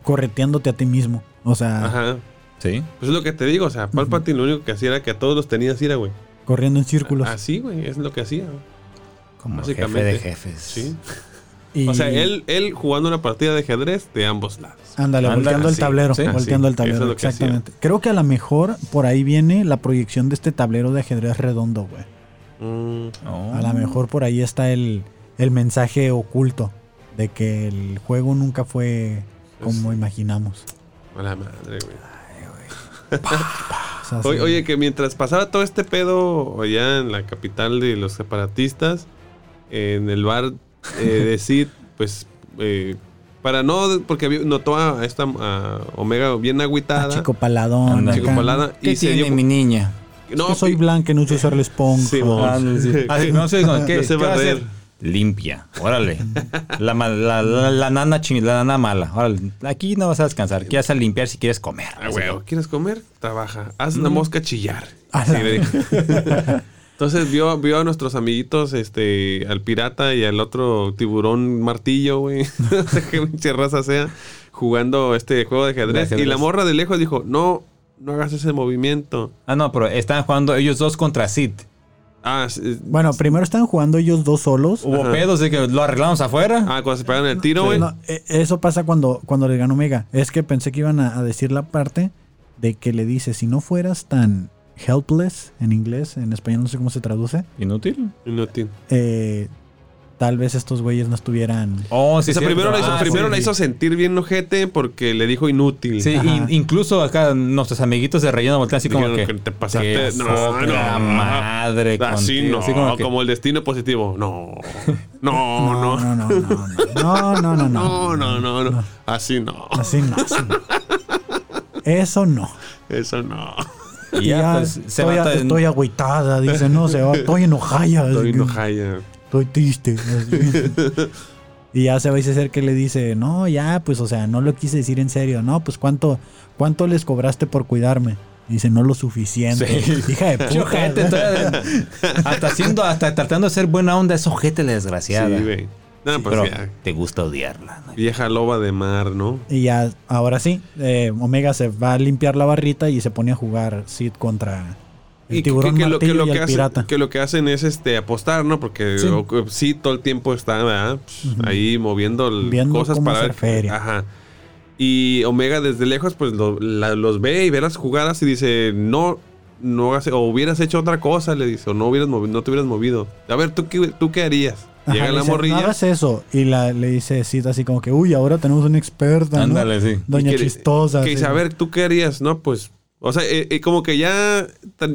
correteándote a ti mismo. O sea, Ajá. Sí. Pues es lo que te digo, o sea, Palpatine lo único que hacía era que a todos los tenía así, era, güey. corriendo en círculos. Así, güey, es lo que hacía. güey. Como jefe de jefes. Sí. Y- O sea, él, él jugando una partida de ajedrez de ambos lados. Ándale, volteando el tablero. sí, volteando así. el tablero, es que exactamente. Creo que a lo mejor por ahí viene la proyección de este tablero de ajedrez redondo, güey. Mm, Oh. A lo mejor por ahí está el, el mensaje oculto de que el juego nunca fue como imaginamos. a la madre, güey. O sea, Oye, sí. oye, que mientras pasaba todo este pedo allá en la capital de los separatistas, en el bar eh, de Sid, pues eh, para no, porque notó a esta a Omega bien Ah, chico, chico paladón. Acá. chico palada ¿Qué y se tiene dio mi niña? no, que soy blanca y no sé usar el esponja. Sí, mo. Ah, no, sí. Ah, sí, no sé, ¿qué, No sé qué va a hacer? Limpia, órale. La, la, la, la nana ching- la nana mala, órale. Aquí no vas a descansar, aquí vas a limpiar si quieres comer. Ah, ¿quieres comer? Trabaja. Haz Mm. una mosca chillar. A Entonces vio, vio a nuestros amiguitos, este, al pirata y al otro tiburón martillo, güey. no sé qué pinche raza sea, jugando este juego de ajedrez. De ajedrez. Y la morra de lejos dijo, no, no hagas ese movimiento. Ah, no, pero están jugando ellos dos contra Sid. Ah, sí, Bueno, primero estaban jugando ellos dos solos. Hubo Ajá. pedos de que lo arreglamos afuera. ah, cuando se pegan el tiro, güey. No, e- eso pasa cuando, cuando le ganó Omega. Es que pensé que iban a, a decir la parte de que le dice, si no fueras tan helpless en inglés, en español no sé cómo se traduce, Inútil. Inútil. eh, tal vez estos güeyes no estuvieran... Oh, sí, o sea, primero, la hizo, Ah, primero sí. la hizo sentir bien ojete porque le dijo inútil. Sí, in- incluso acá nuestros amiguitos de relleno voltean así como que. que te pasaste. No, no. madre. Así contigo. no, Así como que- como el destino positivo. No, no, no. no, no, no, no, no, no, no, No, no, no, no. Así no. Así no, así no. Eso no. Eso no. Y ya, pues, se estoy, va a- estoy agüitada, dice, no, se va, estoy enojada. Estoy enojada. Estoy triste. Y ya se va a hacer que le dice, no, ya, pues, o sea, no lo quise decir en serio. No, pues, ¿cuánto, cuánto les cobraste por cuidarme? Dice, no lo suficiente. Sí. Hija de puta. todavía- hasta haciendo, hasta tratando de ser buena onda, es ojete la desgraciada. Sí, güey. No, pues Pero ya. te gusta odiarla. ¿no? Vieja loba de mar, ¿no? Y ya, ahora sí, eh, Omega se va a limpiar la barrita y se pone a jugar Sid contra el Y que, tiburón que lo, que, lo y que el hacen, pirata. que lo que hacen es este apostar, ¿no? Porque Sí. todo el tiempo está. Pues, ahí moviendo el- Viendo cosas cómo para hacer ver. feria. Ajá. Y Omega desde lejos, pues lo- la- los ve y ve las jugadas y dice, no, no hagas, o hubieras hecho otra cosa, le dice, o no hubieras movi- no te hubieras movido. A ver, ¿tú qué, tú qué harías? Ajá, Llega le la dice, morrilla. No hagas eso. Y la, le dice Sid así como que, uy, ahora tenemos una experta, ¿no? Ándale, sí. Doña que- Chistosa. Que dice, a ver, ¿tú qué harías? No, pues, o sea, eh, eh, como que ya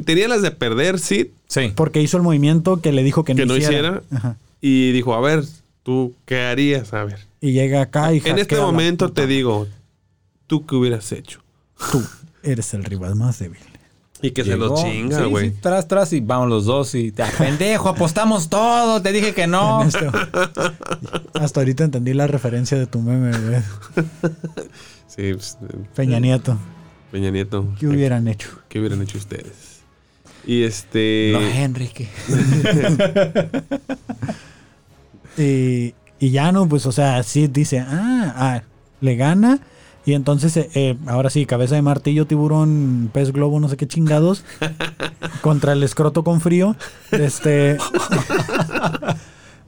tenía las de perder, sí, Sí. Porque hizo el movimiento que le dijo que no, Que no hiciera. hiciera. Ajá. y dijo, a ver, ¿tú qué harías? A ver. Y llega acá y En este momento te digo, ¿tú qué hubieras hecho? Tú eres el rival más débil. Y que se lo chinga, güey. sí, tras, tras y vamos los dos y te pendejo, apostamos todo, te dije que no. Este- Hasta ahorita entendí la referencia de tu meme, güey. Sí, pues, eh, Peña Nieto. Peña Nieto. ¿Qué hubieran hecho? ¿Qué hubieran hecho ustedes? Y este... No, Enrique. Y, y ya no, pues, o sea, sí dice, ah, ah, le gana. Y entonces, eh, eh, ahora sí, cabeza de martillo, tiburón, pez globo, no sé qué chingados, contra el escroto con frío. Este.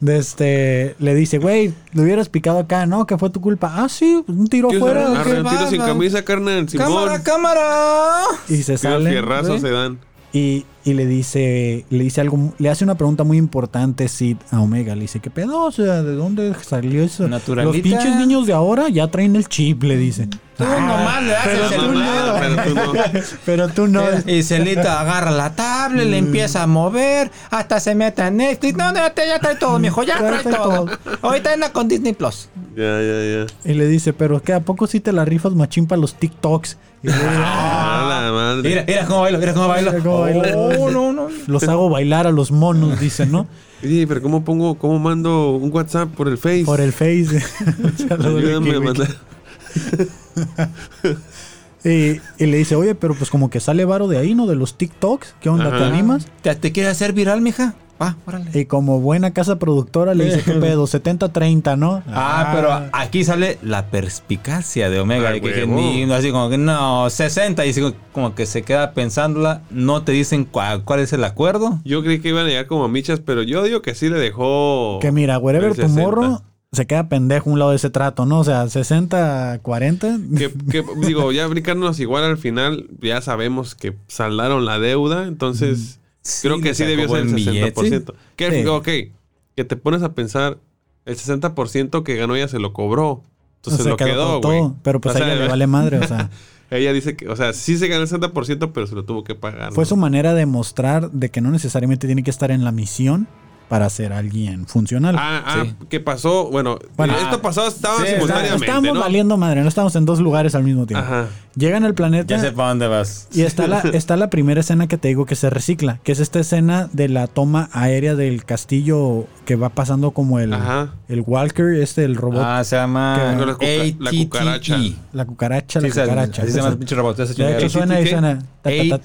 de este, le dice, güey, le hubieras picado acá, ¿no? Que fue tu culpa. Ah, sí, un tiro ¿Qué afuera. un tiro sin va, camisa, carnal, Simón. ¡Cámara, cámara! Y se Tiro sale. fierrazos ¿sí? se dan. Y, y le dice, le dice algo, le hace una pregunta muy importante Sid a Omega. Le dice, ¿qué pedo? O sea, ¿de dónde salió eso? Naturalita. Los pinches niños de ahora ya traen el chip, le dice. Tú nomás le das pero el tú celular. Pero tú no. Pero tú no. Y Celita agarra la tablet, le empieza a mover, hasta se mete a Netflix. No, no, ya, trae todo, mijo, ya Ya trae todo. Ahorita anda con Disney Plus. Ya, ya, ya. Y le dice, pero ¿qué? ¿A poco sí te la rifas machín para los TikToks? Y le dice, Ah, la madre. Mira, mira cómo bailo, mira cómo bailo. No, no. los hago bailar a los monos, dice, ¿no? Oye, pero ¿cómo pongo, cómo mando un WhatsApp por el Face? Por el Face. Ayúdame a mandar. Y, y le dice, oye, pero pues como que sale varo de ahí, ¿no? De los TikToks. ¿Qué onda? ¿Te animas? ¿Te, te quieres hacer viral, mija? Órale. Y como buena casa productora le dice, ¿qué pedo? 70-30, ¿no? Ah, pero aquí sale la perspicacia de Omega. Ah, de que, ni- así como que no, 60. Y así como- que se queda pensándola. No te dicen cua- cuál es el acuerdo. Yo creí que iban a llegar como a michas, pero yo digo que sí le dejó. Que mira, wherever tu 60. morro se queda pendejo a un lado de ese trato, ¿no? O sea, 60-40. Que, que, digo, ya brincándonos igual al final, ya sabemos que saldaron la deuda, entonces Sí, que sí debió ser el buen billete. 60%. Que, Sí. Ok, que te pones a pensar, el 60% que ganó ella se lo cobró. Entonces se lo quedó güey. Pero pues O a ella le vale madre, o sea. Ella dice que, o sea, sí se ganó el 60%, pero se lo tuvo que pagar. Fue ¿no? su manera de mostrar de que no necesariamente tiene que estar en la misión para ser alguien funcional. Ah, ah. ¿qué pasó? Bueno, Bueno, esto pasó, estaba sí, simultáneamente, Estábamos ¿no? valiendo madre, no estamos en dos lugares al mismo tiempo. Ajá. Llegan al planeta. Ya sé para dónde vas. Y está la, está la primera escena que te digo que se recicla, que es esta escena de la toma aérea del castillo que va pasando como el, el Walker, este, el robot. Ah, se llama la, cuca ATTE. la, cucaracha. La cucaracha, sí, la cucaracha. Así se llama el pinche robot. De hecho, suena y suena. La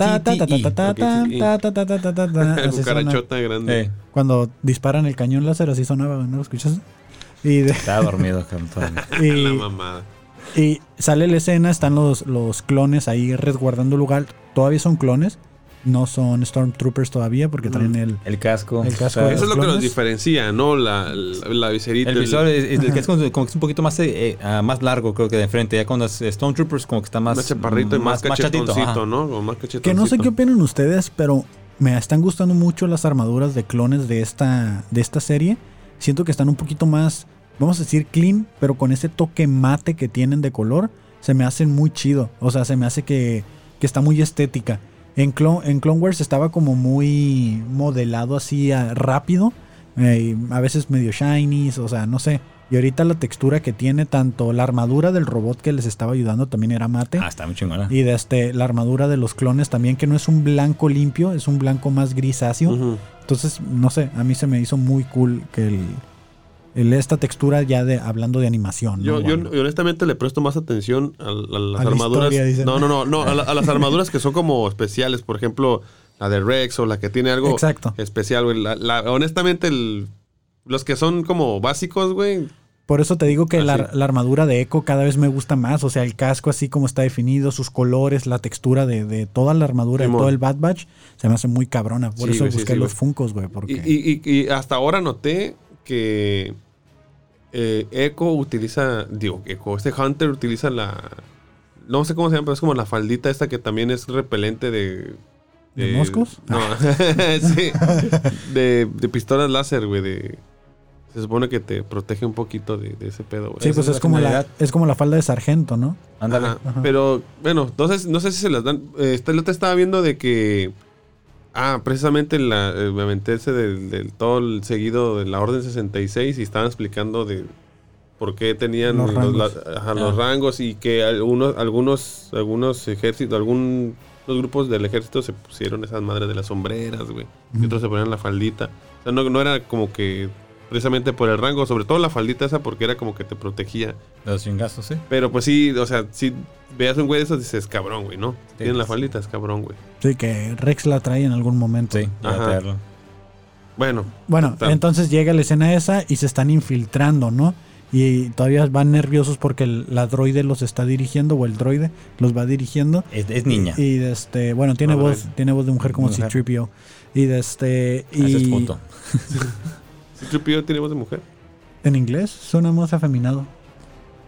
cucarachota grande. Cuando disparan el cañón láser, así sonaba, ¿no lo escuchas? Estaba dormido, y, la mamada y sale la escena, están los, los clones ahí resguardando el lugar. Todavía son clones, no son Stormtroopers todavía porque traen el... El casco. El casco O sea, de Eso es lo que los diferencia, ¿no? La, la, la viserita. El visor el que es como, que es un poquito más, eh, ah, más largo, creo que de frente. Ya cuando es Stone Troopers, como que está más. más chaparrito y más, machatito, cachetoncito. ¿no? Como más cachetoncito. Que no sé qué opinan ustedes, pero me están gustando mucho las armaduras de clones de esta, de esta serie. Siento que están un poquito más, vamos a decir, clean, pero con ese toque mate que tienen de color, se me hacen muy chido. O sea, se me hace que, que está muy estética. En, Clone- en Clone Wars estaba como muy modelado así rápido, eh, a veces medio shiny, o sea, no sé. Y ahorita la textura que tiene, tanto la armadura del robot que les estaba ayudando también era mate. Ah, está muy chingona. Y de este, la armadura de los clones también, que no es un blanco limpio, es un blanco más grisáceo. Entonces, no sé, a mí se me hizo muy cool que el, el- esta textura ya de hablando de animación. Yo, ¿no? yo honestamente le presto más atención a, a las A la armaduras. historia, no, no, no, no, a, la- a las armaduras que son como especiales, por ejemplo, la de Rex o la que tiene algo Exacto. especial, güey. La- honestamente, el- los que son como básicos, güey. Por eso te digo que la, armadura de Echo cada vez me gusta más. O sea, el casco así como está definido, sus colores, la textura de, de toda la armadura, de todo el Bad Batch, se me hace muy cabrona. Por Sí, eso güey, busqué sí, los. Funcos, güey. Porque... Y, y- y- y hasta ahora noté que eh, Echo utiliza, digo, Echo, este Hunter utiliza la, no sé cómo se llama, pero es como la faldita esta que también es repelente de... ¿De moscos? No, sí, de, de pistolas láser, güey, de... Se supone que te protege un poquito de, de ese pedo, güey. sí, pues es como, la, es como la falda de sargento, ¿no? Ándale. Pero bueno, entonces no sé si se las dan. Eh, este lo te estaba viendo de que. Ah, precisamente la, eh, me aventé ese del, del todo el seguido de la Orden 66 y estaban explicando de por qué tenían Los los, rangos. la- ajá, los Ah. rangos y que algunos, algunos, algunos ejércitos, algunos grupos del ejército se pusieron esas madres de las sombreras, güey. Y otros se ponían la faldita. O sea, no, no era como que precisamente por el rango, sobre todo la faldita esa porque era como que te protegía. Los chingazos, sí. Pero pues sí, o sea, si veas un güey de esos dices, cabrón, güey, ¿no? Tienen la sí. faldita, es cabrón, güey. Sí, que Rex la trae en algún momento. Sí, Ajá. traerlo. Bueno, Bueno, entonces llega la escena esa y se están infiltrando, ¿no? Y todavía van nerviosos porque el- la droide los está dirigiendo o el droide los va dirigiendo. Es, es niña. Y, de este, bueno, tiene voz, tiene voz de mujer como Mujer. C-3PO. Y de este Ese es y punto. si Tripio tiene voz de mujer. en inglés suena más afeminado.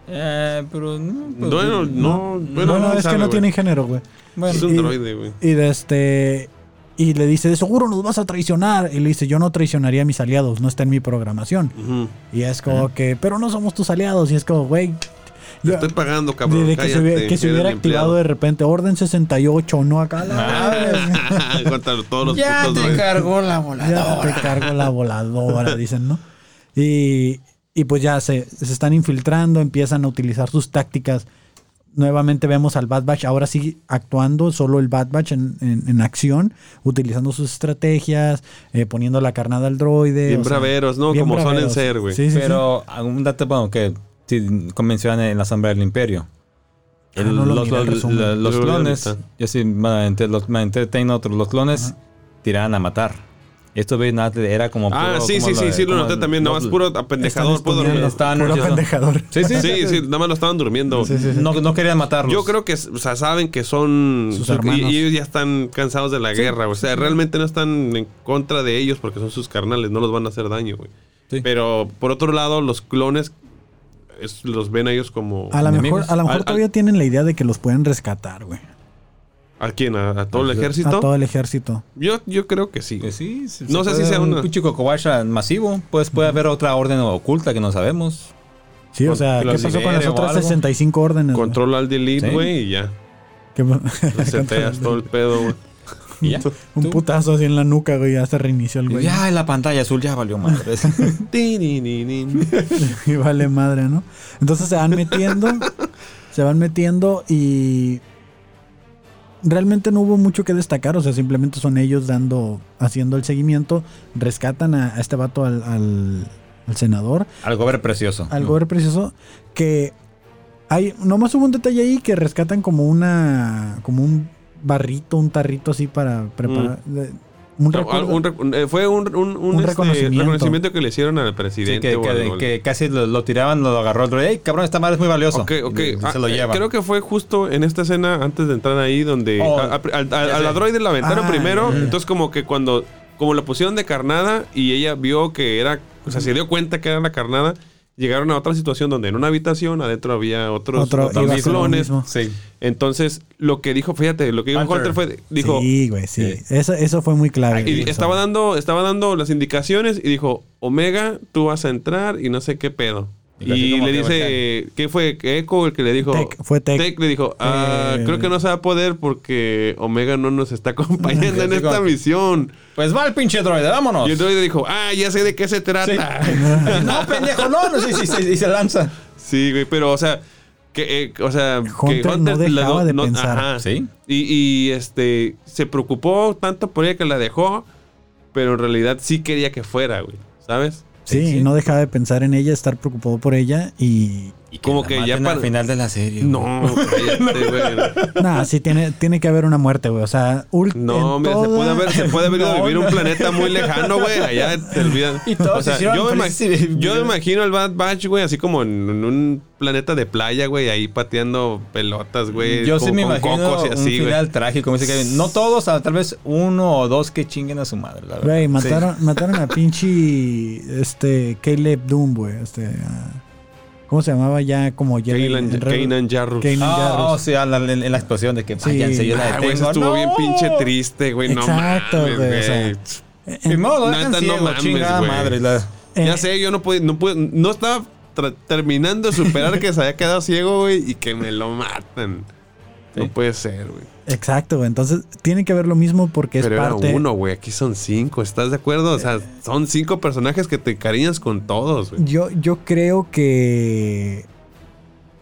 Eh, pero no. pues, Bueno, no, bueno, Bueno, no es sabe, que no güey. tiene género, güey. Bueno, Es un y- droide, güey. Y de este y le dice, "De seguro nos vas a traicionar." Y le dice, "Yo no traicionaría a mis aliados, no está en mi programación." Y es como que, "Pero no somos tus aliados." Y es como, "Güey, Te estoy pagando, cabrón. de, que, se hubiera, que se eres hubiera mi activado de repente Orden 68, no acá la. Contra todos los ya putos te cargó la Ya voladora. te cargo la voladora, dicen, ¿no? Y, y pues ya se, se están infiltrando, empiezan a utilizar sus tácticas. Nuevamente vemos al Bad Batch, ahora sí actuando, solo el Bad Batch en, en- en acción, utilizando sus estrategias, eh, poniendo la carnada al droide. Bien o sea, braveros, ¿no? bien Como suelen braveros. ser, güey. Sí, sí, sí. Pero algún dato, bueno, que sí, en la sombra del imperio. Ah, El- no lo los, miré la- clones, yo sí me enteré otros, los clones Ajá. tiraban a matar. Esto era como. Ah, puro- sí, como sí, sí, la- sí, lo noté también. Nada más puro apendejador. Estaban puro nerviosos. pendejador. Sí, sí, Sí, sí, nada más lo estaban durmiendo. Sí, sí, sí. No, no querían matarlos. Yo creo que, o sea, saben que son. Sus su- hermanos. y, ellos ya están cansados de la guerra. O sea, realmente no están en contra de ellos porque son sus carnales. No los van a hacer daño, güey. Sí. Pero por otro lado, los clones es- los ven a ellos como. A lo mejor, a lo mejor Al- al- todavía tienen la idea de que los pueden rescatar, güey. ¿A quién? ¿A, a todo el A A ejército? todo el ejército. Yo, yo creo que sí. Que sí, No se sé si sea un pinche Kokobasha masivo. Pues puede haber otra orden oculta que no sabemos. Sí, o sea, ¿qué pasó con las otras algo. 65 órdenes? Controla al delete, Sí. güey, y ya. Reseteas todo el pedo, güey. Y ya. Un Tú- putazo así en la nuca, güey, ya se reinició el güey. ya en la pantalla azul ya valió madre. Y vale madre, ¿no? Entonces se van metiendo, se van metiendo y realmente no hubo mucho que destacar, o sea, simplemente son ellos dando, haciendo el seguimiento, rescatan a, a este vato al, al, al senador, Algo ver precioso. algo ver precioso, que hay, nomás hubo un detalle ahí que rescatan como una, como un barrito, un tarrito así para preparar, de- un No, recuerdo. un eh, fue un, un, un, Un este, reconocimiento. reconocimiento que le hicieron al Sí, presidente. que, casi lo, lo tiraban, lo agarró el droide. ¡Ey, cabrón, esta madre es muy ok. Y Ah, se lo eh, lleva. Creo que fue justo en esta escena antes de entrar ahí donde Oh, a, a- al- a- ya a la sé. droide la aventaron Ah, primero. Entonces como que cuando como la pusieron de carnada y ella vio que era, o sea, se dio cuenta que era la carnada, llegaron a otra situación donde en una habitación adentro había otros, Otro otros lo clones. Sí. Entonces lo que dijo, fíjate, lo que dijo Hunter. Hunter fue, dijo, sí, güey, sí. Eso, eso fue muy clave. y estaba dando, estaba dando las indicaciones y dijo, Omega, tú vas a entrar y no sé qué pedo. Y le dice, ¿qué fue? Echo el que le dijo. Tech, fue Tech. le dijo, ah, Eh, creo que no se va a poder porque Omega no nos está acompañando en esta misión. Pues va el pinche droide, vámonos. Y el droide dijo, ah, ya sé de qué se trata. no, pendejo, no, no, sí, sí, sí, y se lanza. Sí, güey, pero o sea, que, eh, o sea, Hunter que no la dejaba do- de no- pensar. ajá. Sí. Y, y, este se preocupó tanto por ella que la dejó, pero en realidad sí quería que fuera, güey, ¿sabes? Sí, Sí, sí. y no dejaba de pensar en ella, estar preocupado por ella y... Y Como la que ya para- al final de la serie. güey. No, cállate, güey. Nada, sí tiene, tiene que haber una muerte, güey. O sea, No, mira, se toda- puede haber, se puede haber ido a No, vivir un no. planeta muy lejano, güey. Allá te olvidan. Y todos o sea, yo, me yo imagino al Bad Batch, güey, así como en, en un planeta de playa, güey, ahí pateando pelotas, güey. Yo sí me con imagino cocos y un así, güey. final trágico. como dice Kevin. No todos, ah, tal vez uno o dos que chinguen a su madre. La verdad. Güey, mataron, mataron a pinche este Caleb Doom, güey. Este, ¿cómo se llamaba ya como ya Kanan Kanan Jarrus. Kanan Ah, Jarrus. oh, sí, la- en, en la explosión de que Sí. váyanse, yo la Ah, güey, eso detengo. estuvo ¡No! bien pinche triste, güey. No Exacto, mames, güey, o sea, Neta, no mames, chingada güey. madre. la- eh, Ya sé, yo no pude, no pude, no estaba terminando de superar que se había quedado ciego, güey, y que me lo matan. No puede ser, güey. Exacto, güey. Entonces tiene que haber lo mismo porque es Pero parte. era uno, güey. Aquí son cinco. ¿Estás de acuerdo? O sea, son cinco personajes que te encariñas con todos, güey. Yo, yo creo que.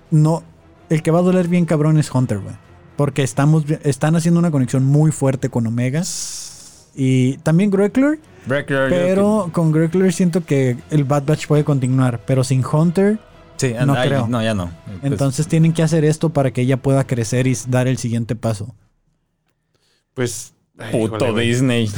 No. El que va a doler bien cabrón es Hunter, güey. Porque estamos, están haciendo una conexión muy fuerte con Omega. Y también Greckler. Breaker, Pero con Greckler siento que el Bad Batch puede continuar. Pero sin Hunter. Sí, no ay, creo. No, ya no. Pues, Entonces tienen que hacer esto para que ella pueda crecer y dar el siguiente paso. Pues. ay, Puto híjole. Disney.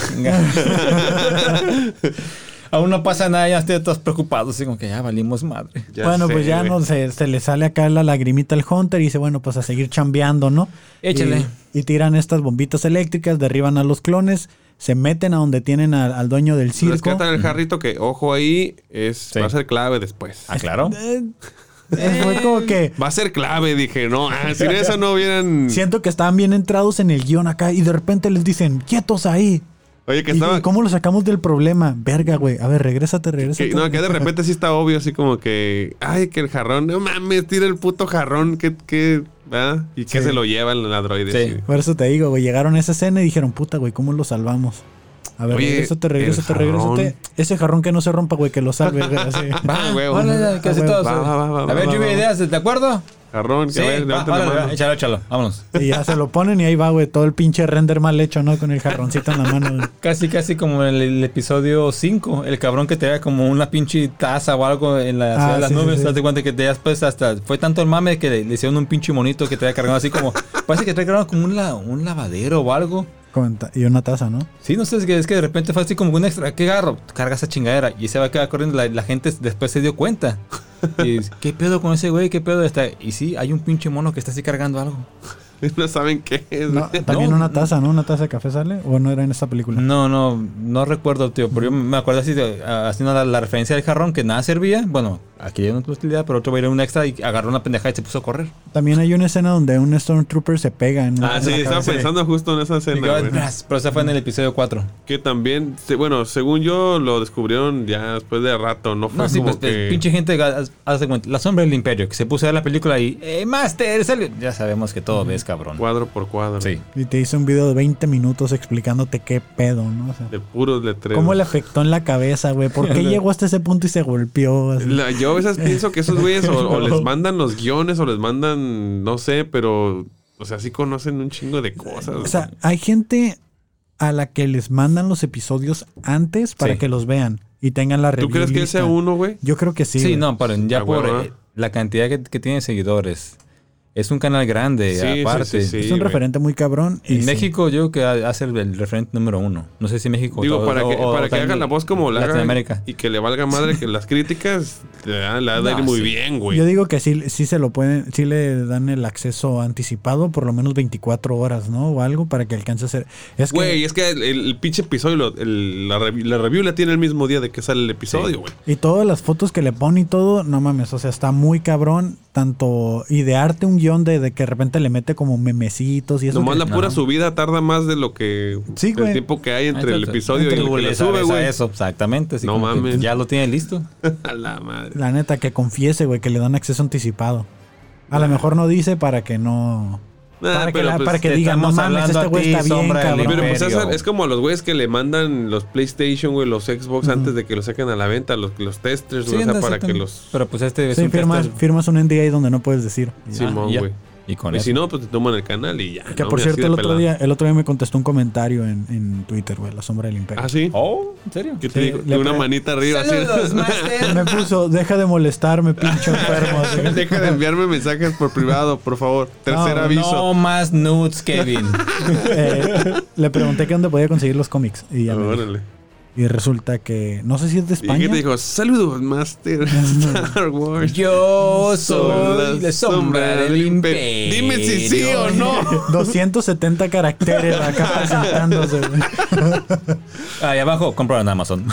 Aún no pasa nada, ya estoy todos preocupados. Así como que ya valimos madre. Ya bueno, sé, pues ya güey. no se, se le sale acá la lagrimita al Hunter y dice, bueno, pues a seguir chambeando, ¿no? Échale. Y, y tiran estas bombitas eléctricas, derriban a los clones, se meten a donde tienen al, al dueño del circo. Rescatan el jarrito que, ojo ahí, es, Sí. va a ser clave después. Ah, claro. Eh, eh, fue como que Va a ser clave, dije, no. Ah, sin eso no hubieran. siento que estaban bien entrados en el guion acá y de repente les dicen, quietos ahí. Oye, que ¿Y, estaba. y cómo lo sacamos del problema? Verga, güey. A ver, regrésate, regrésate. que- no, que de repente sí está obvio, así como que. Ay, que el jarrón. No mames, tira el puto jarrón. Que. que ¿verdad? Y que Sí. se lo lleva el androide. Sí. sí. Por eso te digo, güey. Llegaron a esa escena y dijeron, puta, güey, ¿cómo lo salvamos? A ver, Oye, regrésate, regrésate. Ese jarrón que no se rompa, güey, que lo salve. güey, así. Va, güey. Ya, casi Ah, todos. va, va, va, va, a ver, lluvia ideas, ¿de acuerdo? Jarrón, que Sí, a ver, va, levanta la órale, mano. échalo, échalo. Vámonos. Y ya se lo ponen y ahí va, güey, todo el pinche render mal hecho, ¿no? Con el jarroncito en la mano. güey. Casi, casi como en el, el episodio 5, el cabrón que te da como una pinche taza o algo en la ciudad Ah, de las sí, nubes. sí. Te das cuenta que te das pues hasta. Fue tanto el mame que le, le hicieron un pinche monito que te había cargado así como. parece que trae cargado como un, la- un lavadero o algo. Y una taza, ¿no? Sí, no sé, es que, es que de repente fue así como un extra. ¿Qué agarro? Carga esa chingadera y se va a quedar corriendo. La, la gente después se dio cuenta. Y dice, ¿qué pedo con ese güey? ¿Qué pedo está? Y sí, hay un pinche mono que está así cargando algo. No saben qué es. No, también No. una taza, ¿no? ¿Una taza de café sale? ¿O no era en esta película? No, no, no recuerdo, tío. Pero yo me acuerdo así, de- haciendo la, la referencia del jarrón que nada servía. Bueno, una utilidad, pero otro va a ir a un extra y agarró una pendejada y se puso a correr. También hay una escena donde un Stormtrooper se pega en Ah, en sí, la estaba cabeza. pensando justo en esa escena. güey. Pero esa fue en el episodio 4. Que también, bueno, según yo lo descubrieron ya después de rato, no fue No, sí, como pues que... pinche gente, de cuenta, la sombra del imperio, que se puso a ver la película y, eh, Master, salió". Ya sabemos que todo ves, cabrón. Cuadro por cuadro. Sí. Y te hizo un video de 20 minutos explicándote qué pedo, ¿no? O sea, De puros letreros. ¿Cómo le afectó en la cabeza, güey? ¿Por qué llegó hasta ese punto y se golpeó? así? La- yo a veces pienso que esos güeyes o, o les mandan los guiones o les mandan, no sé, pero, o sea, sí conocen un chingo de cosas. O sea, hay gente a la que les mandan los episodios antes para Sí. que los vean y tengan la ¿Tú review crees que sea uno, güey? Yo creo que sí. Sí, güey. no, pero ya Ah, por eh, la cantidad que, que tiene seguidores. Es un canal grande, Sí, aparte. sí, sí. es un güey. referente muy cabrón. y En. México yo creo que hace el, referente número uno. No sé si México Digo, o- para o- que, o para que también hagan la voz como la hagan Latinoamérica. y que le valga madre que las críticas le da, le ha de ir No, muy sí. bien, güey. Yo digo que sí, sí se lo pueden, sí le dan el acceso anticipado por lo menos 24 horas, ¿no? O algo para que alcance a ser. Es que, Güey, es que el, el pinche episodio, lo- el- la, la review la tiene el mismo día de que sale el episodio, güey. y todas las fotos que le pone y todo, no mames, o sea, está muy cabrón. Tanto idearte un guion de, de que de repente le mete como memecitos y eso. Nomás que- la pura subida tarda más de lo que... Sí, el güey. tiempo que hay entre el episodio entre y el que le sube, güey. Eso, exactamente. así No mames. Ya lo tiene listo. A la madre. La neta, que confiese, güey, que le dan acceso anticipado. A lo mejor no dice para que no. Nah, para, que pero la- pues para que te digan, no estamos mames, hablando este güey está bien, cabrón. Pero pues es, es como a los güeyes que le mandan los PlayStation, güey, los Xbox antes de que los saquen a la venta, los, los testers, o sea, para que los... Pero pues este es Sí, un firmas, firmas un NDA donde no puedes decir. Simón, güey. Y con Y eso. si no, pues te toman el canal y ya. Que ¿no? por cierto, así el otro, día, el otro día me contestó un comentario en, en Twitter, güey, La Sombra del Imperio. Ah, sí. Oh, ¿en serio? ¿Qué te Sí, digo? le Una manita arriba así. Saludos, master. Me puso, deja de molestarme, pinche enfermo. así. Deja de enviarme mensajes por privado, por favor. Tercer No, aviso. No más nudes, Kevin. Eh, le pregunté que dónde podía conseguir los cómics. Y, ya me dijo. Órale. Y resulta que, no sé si es de ¿Y qué España. te dijo? Saludos, Master Star Wars. Yo soy la sombra del imperio. Dime si sí o no. 270 caracteres acá presentándose. Ahí abajo, compro en Amazon.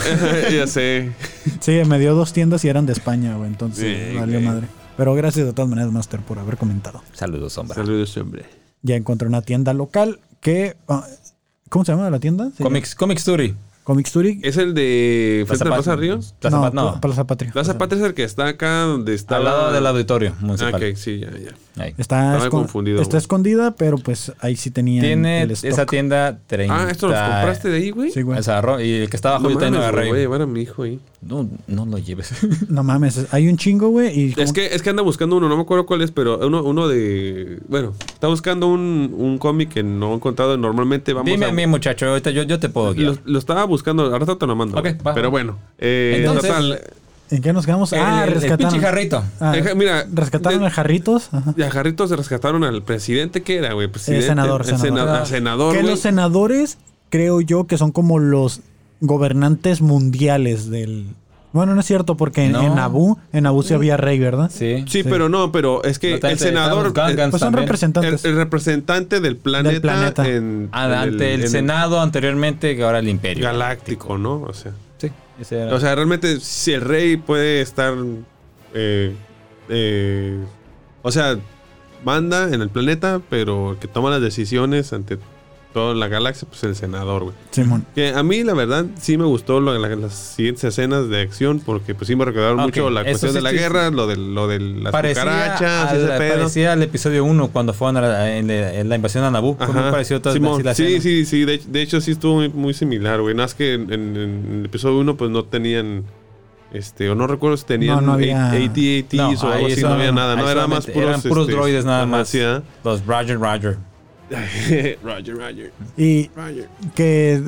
ya sé. Sí, me dio dos tiendas y eran de España, güey. Entonces, valió madre. Pero gracias de todas maneras, Master, por haber comentado. Saludos, sombra. Saludos, hombre. Ya encontré una tienda local que. ah, ¿Cómo se llama la tienda? Comics, Comics Story. Comic Story. ¿Es el de Plaza Plaza Pat- Ríos? Plaza no, Pat- no. Pla- Plaza Patria. Plaza Patria es el que está acá donde está. Al lado del auditorio Ah, municipal. ok, sí, ya, ya. Ahí. Está, confundido, está güey. escondida, pero pues ahí sí tenía Tiene el stock. esa tienda 30. Ah, ¿esto los compraste de ahí, güey? Sí, güey. Y el que está abajo No yo también lo agarré. voy a llevar a mi hijo ahí. No, no lo lleves. No mames, hay un chingo, güey. Y Es que, es que anda buscando uno, no me acuerdo cuál es, pero uno, uno de. Bueno, está buscando un, un cómic que no he encontrado normalmente. Vamos Dime a, a mí, muchacho, ahorita yo, yo te puedo guiar. Lo, lo estaba buscando, ahora te lo mando. Ok, güey. va, Pero bueno. Eh, Entonces- total, ¿En qué nos quedamos? ah, el, el rescataron. pinche jarrito. Ah, Eh, mira, rescataron de- a jarritos. Ajá. Y a Jarritos se rescataron al presidente que era, güey. Presidente, senador, el senador. sena- al senador, que los senadores, creo yo, que son como los gobernantes mundiales del. Bueno, no es cierto, porque en, No. en Naboo sí había rey, ¿verdad? Sí. Sí, pero no, pero es que No, el senador, el, Gangans Pues son representantes. el representante del planeta, planeta. en, Ah, en Ante el, en Senado anteriormente, que ahora el Imperio. galáctico, ¿no? O sea. O sea, realmente si el rey puede estar, eh, eh, o sea, manda en el planeta, pero que toma las decisiones ante toda la galaxia, pues el senador, güey. Simón. Que a mí, la verdad, sí me gustó lo- la- las siguientes escenas de acción porque pues sí me recordaron Ok, mucho la eso cuestión sí, de la sí, guerra, sí. lo de, lo de las parecía, cucarachas, ese pedo. parecía al episodio 1 cuando fueron a la, en la- en la invasión a Naboo. Fue muy Ajá. parecido todo Simón, así la sí, escena. sí, sí, de, de hecho sí estuvo muy, muy similar, güey. Nada más que en, en- en el episodio 1 pues no tenían, este, o no recuerdo si tenían No, no había- AT-ATs No, o algo así, no había nada, no, era más puros, eran puros este, droides nada ajá, más. ¿ah? Los Roger Roger. Roger, Roger, Y Roger. que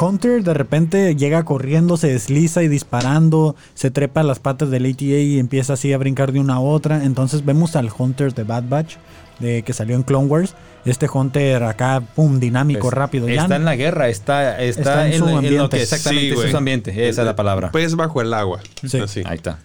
Hunter de repente llega corriendo, se desliza y disparando, se trepa a las patas del ATA y empieza así a brincar de una a otra. Entonces vemos al Hunter de Bad Batch, de, que salió en Clone Wars. Este Hunter acá, pum, dinámico, Pues, rápido. Ya Está en la guerra, está, está, Está en en, su en lo ambiente. que exactamente Sí, es su ambiente. Esa es la palabra. Pez bajo el agua. Sí. Así. Ahí está.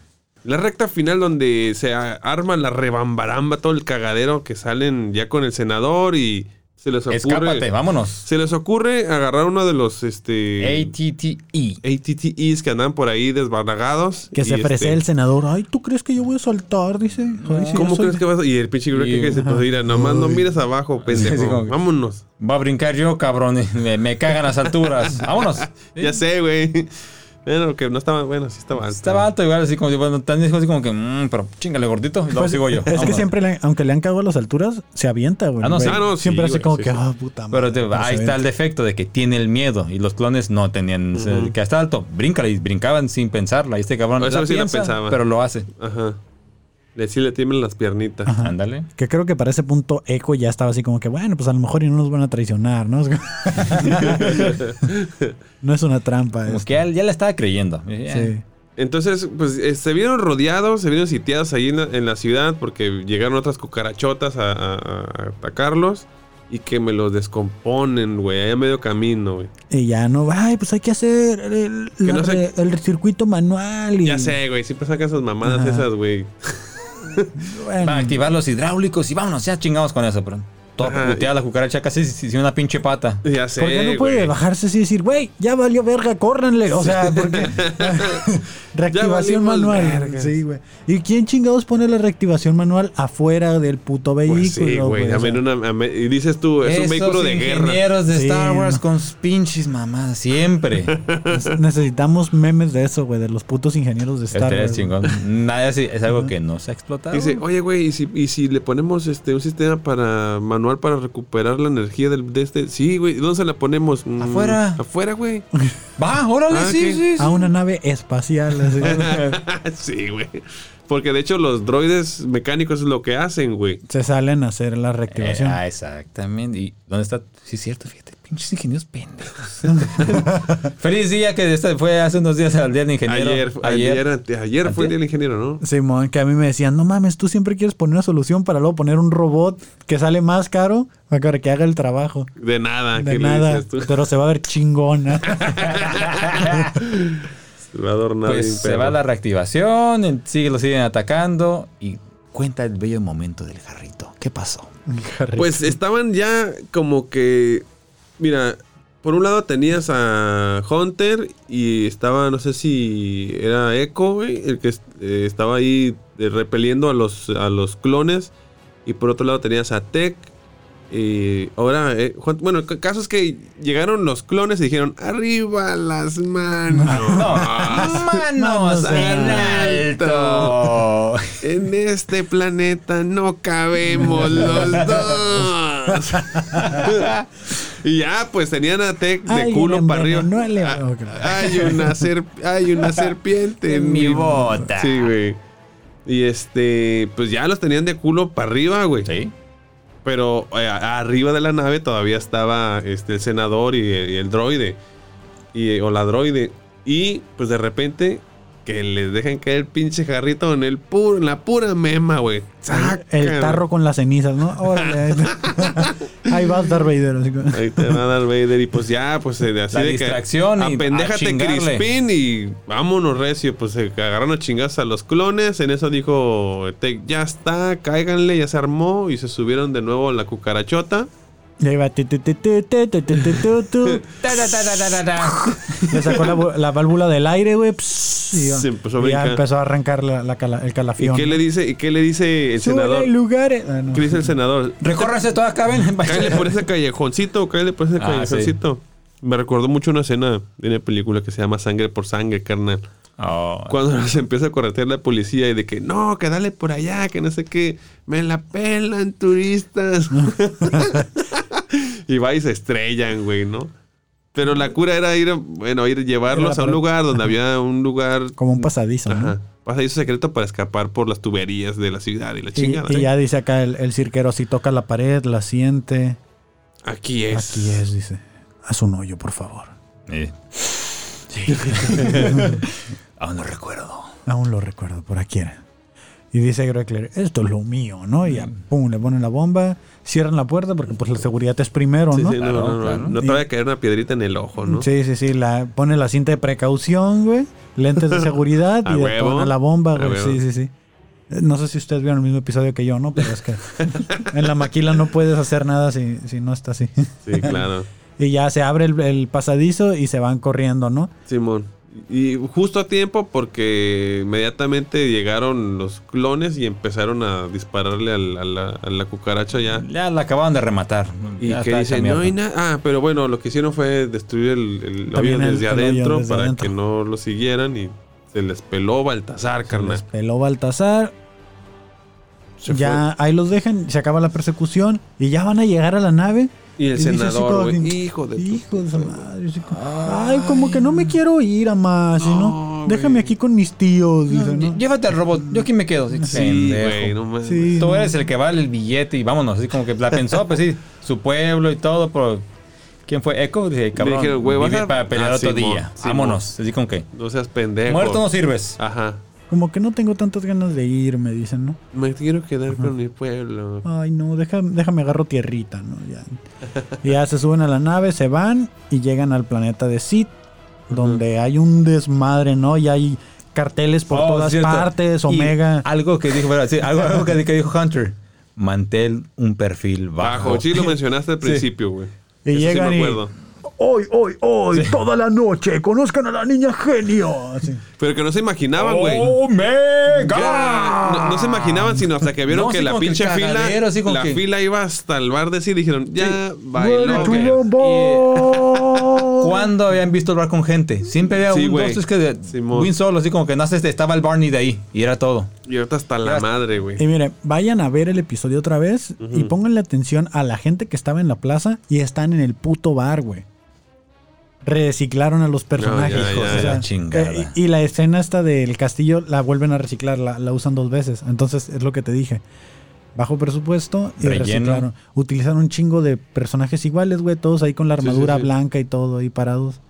La recta final donde se a- arma la rebambaramba, todo el cagadero que salen ya con el senador y se les ocurre... Escápate, vámonos. Se les ocurre agarrar uno de los este ATTE. ATTEs que andan por ahí desbarragados. que se ofrece este, el senador. Ay, ¿tú crees que yo voy a saltar? Dice. Ay, sí, ¿Cómo soy crees que vas a...? Y el pinche Y- que dice, pues mira, nomás no mires abajo, pendejo. Sí, como que- Vámonos. Va a brincar yo, cabrón. Me, me cagan las alturas. Vámonos. Ya sé, güey. Bueno, que no estaba... Bueno, sí estaba alto. Estaba alto igual, así como, bueno, tan así como que, mmm, pero chingale gordito. Y luego Pues, sigo yo. Es que siempre, le- aunque le han cagado a las alturas, se avienta, güey. Ah, no, sí. Güey, Ah, no, sí, siempre hace güey, como sí, que, sí. ah, puta madre. Pero te- ahí está el defecto de que tiene el miedo y los clones no tenían. que está alto, bríncale y brincaban sin pensarla. Y este cabrón Eso la sí la piensa, pensaba. pero lo hace. Ajá. Le, sí le tiemblan las piernitas. Ándale. Que creo que para ese punto Echo ya estaba así como que, bueno, pues a lo mejor y no nos van a traicionar, ¿no? no es una trampa. Como es- que ya, ya le estaba creyendo. sí. Entonces, pues eh, se vieron rodeados, se vieron sitiados ahí en la, en la ciudad porque llegaron otras cucarachotas a, a- a atacarlos y que me los descomponen, güey, ahí a medio camino, güey. Y ya no, ay, pues hay que hacer el, Que la no sé- re- el circuito manual. Y, Ya sé, güey, siempre sacan esas mamadas Ajá. esas, güey. Bueno, a activar los hidráulicos y vámonos, ya chingamos con eso. Pero puteada la cucaracha casi sin una pinche pata. Ya sé, ¿Por qué no puede bajarse así y decir, güey, ya valió verga, córranle? O sea, porque. reactivación manual. verga. Sí, güey. ¿Y quién chingados pone la reactivación manual afuera del puto vehículo? Pues sí, güey. A una- a y dices tú, es un vehículo de guerra. ingenieros de Sí, Star Wars no. con sus pinches mamadas, siempre. necesitamos memes de eso, güey, de los putos ingenieros de Star Este Wars. es chingón. Nada así, es algo que no se ha explotado. Dice, oye, güey, ¿y si, y si le ponemos este un sistema para manual para recuperar la energía del, de este? Sí, güey, ¿dónde se la ponemos? Mm, Afuera. Afuera, güey. Va, órale, Ah, sí, sí, sí. A una nave espacial. así. sí, güey. Porque de hecho los droides mecánicos es lo que hacen, güey. Se salen a hacer la Eh, reactivación. ah, exactamente. ¿Y dónde está? Sí, es cierto, fíjate. Pinches ingenieros pendejos. Feliz día que este fue hace unos días al día del ingeniero. Ayer, ayer, fue el día del ingeniero, ¿no? Simón, que a mí me decían, no mames, tú siempre quieres poner una solución para luego poner un robot que sale más caro para que haga el trabajo. De nada, De ¿qué nada, dices tú? pero se va a ver chingona. Se va a adornar Pues se va la reactivación, sigue, lo siguen atacando y cuenta el bello momento del jarrito. ¿Qué pasó? Pues estaban ya como que. Mira, por un lado tenías a Hunter y estaba, no sé si era Echo, güey, el que eh, estaba ahí eh, repeliendo a los, a los clones. Y por otro lado tenías a Tech. Y ahora, eh, Juan- bueno, el caso es que llegaron los clones y dijeron: ¡Arriba las manos! ¡Manos en alto! En este planeta no cabemos los dos. y ya, pues tenían a Tech de Alguien culo para arriba. envenenó al Ah, hay, una ser- hay una serpiente En mi bota. Sí, güey. Y este, pues ya los tenían de culo para arriba, güey. ¿Sí? Pero eh, arriba de la nave todavía estaba este, el senador y, y el droide. Y, o la droide. Y pues de repente que les dejan caer el pinche jarrito en el puro, en la pura mema, güey. El tarro con las cenizas, ¿no? Órale, ahí, te- ahí vas Darth Vader. así como- Ahí te va a dar Vader y pues ya, pues eh, así La de distracción que y a apendéjate. Crispin y vámonos recio, pues se agarraron a chingas a los clones, en eso dijo Tech, ya está, cáiganle, ya se armó y se subieron de nuevo a la cucarachota. Y ahí va. Le sacó la, la, válvula del aire, güey. Y, empezó y ya empezó a arrancar la, la el calafión. ¿Y qué le dice, qué le dice el senador? lugares. Ah, no. ¿Qué dice el senador? Recórrase todas, caben. Cállate por ese callejoncito, cállate por ese ah, callejoncito. Sí. Me recordó mucho una escena de una película que se llama Sangre por Sangre, carnal Oh, Cuando se empieza a corretear la policía y de que no, que dale por allá, que no sé qué, me la pelan turistas. y va y se estrellan, güey, ¿no? Pero la cura era ir, bueno, ir llevarlos a un lugar donde había un lugar, Como un pasadizo, ¿no? ajá, pasadizo secreto para escapar por las tuberías de la ciudad y la chingada. y ¿eh? ya dice acá el, el cirquero, si toca la pared, la siente. Aquí es. Aquí es, dice. Haz un hoyo, por favor. eh. Aún no recuerdo. Aún lo recuerdo, por aquí era. Y dice Greckler, esto es lo mío, ¿no? Y ya, pum, le ponen la bomba, cierran la puerta porque pues la seguridad es primero, Sí, ¿no? sí, no, Claro, no, no, claro. no te vaya a caer una piedrita en el ojo, ¿no? Sí, sí, sí, la, pone la cinta de precaución, güey, lentes de seguridad y detona la bomba, güey. Sí, sí, sí. No sé si ustedes vieron el mismo episodio que yo, ¿no? Pero es que en la maquila no puedes hacer nada si, si no está así. Sí, claro. Y ya se abre el, el pasadizo y se van corriendo, ¿no? Simón. Y justo a tiempo porque inmediatamente llegaron los clones y empezaron a dispararle al- a, la, a la cucaracha ya. Ya la acababan de rematar. Y Ya que dicen, no hay nada. Ah, pero bueno, lo que hicieron fue destruir el, el- desde el adentro desde para adentro. que no lo siguieran y se les peló Baltasar, carnal. Les peló Baltasar. Se ya ahí los dejan, se acaba la persecución y ya van a llegar a la nave. Y el Y senador, güey. Hijo de tu Hijo de su madre. así como, Ay, como que no me quiero ir a más, No, ¿no? Déjame aquí con mis tíos. No, dice, ¿no? Llévate al robot, yo aquí me quedo. Sí, Sí, pendejo. güey, no mames. Sí. Tú eres el que vale el billete y vámonos. Así como que la pensó, pues sí, su pueblo y todo, pero. ¿Quién fue? Echo. Dije, cabrón. vive a- para pelear Ah, otro día. Vámonos. Así como que. No seas pendejo. Muerto no sirves. Ajá. Como que no tengo tantas ganas de ir, me dicen, ¿no? Me quiero quedar con mi pueblo. Ay, no, déjame, déjame agarro tierrita, ¿no? Ya. Ya se suben a la nave, se van y llegan al planeta de Sith, donde hay un desmadre, ¿no? Y hay carteles por Oh, todas cierto. partes, Y Omega. Algo que dijo, bueno, sí, algo, algo que, que dijo Hunter. Mantén un perfil bajo. Bajo. Sí, lo mencionaste al principio, güey. Y Eso sí llegan me y- Hoy, hoy, hoy, toda la noche, conozcan a la niña genio. Así. Pero que no se imaginaban, güey. No, no se imaginaban, sino hasta que vieron No, que la que pinche fila, así la que- fila iba hasta el bar de sí y dijeron, ya, bailó. ¿Cuándo habían visto el bar con gente? Siempre había Sí, un, güey. dos, tres que de. Win solo, así como que no sé, estaba el Barney de ahí y era todo. Y ahorita hasta la madre, güey. Y mire, vayan a ver el episodio otra vez y Ujú. pónganle atención a la gente que estaba en la plaza y están en el puto bar, güey. Reciclaron a los personajes. ya, ya, o sea, ya. Chingada. eh, y, y la escena esta del castillo la vuelven a reciclar, la, la usan dos veces. Entonces es lo que te dije. Bajo presupuesto y Relleno. reciclaron. Utilizaron un chingo de personajes iguales, güey, todos ahí con la Sí, sí, armadura sí. blanca y todo ahí parados.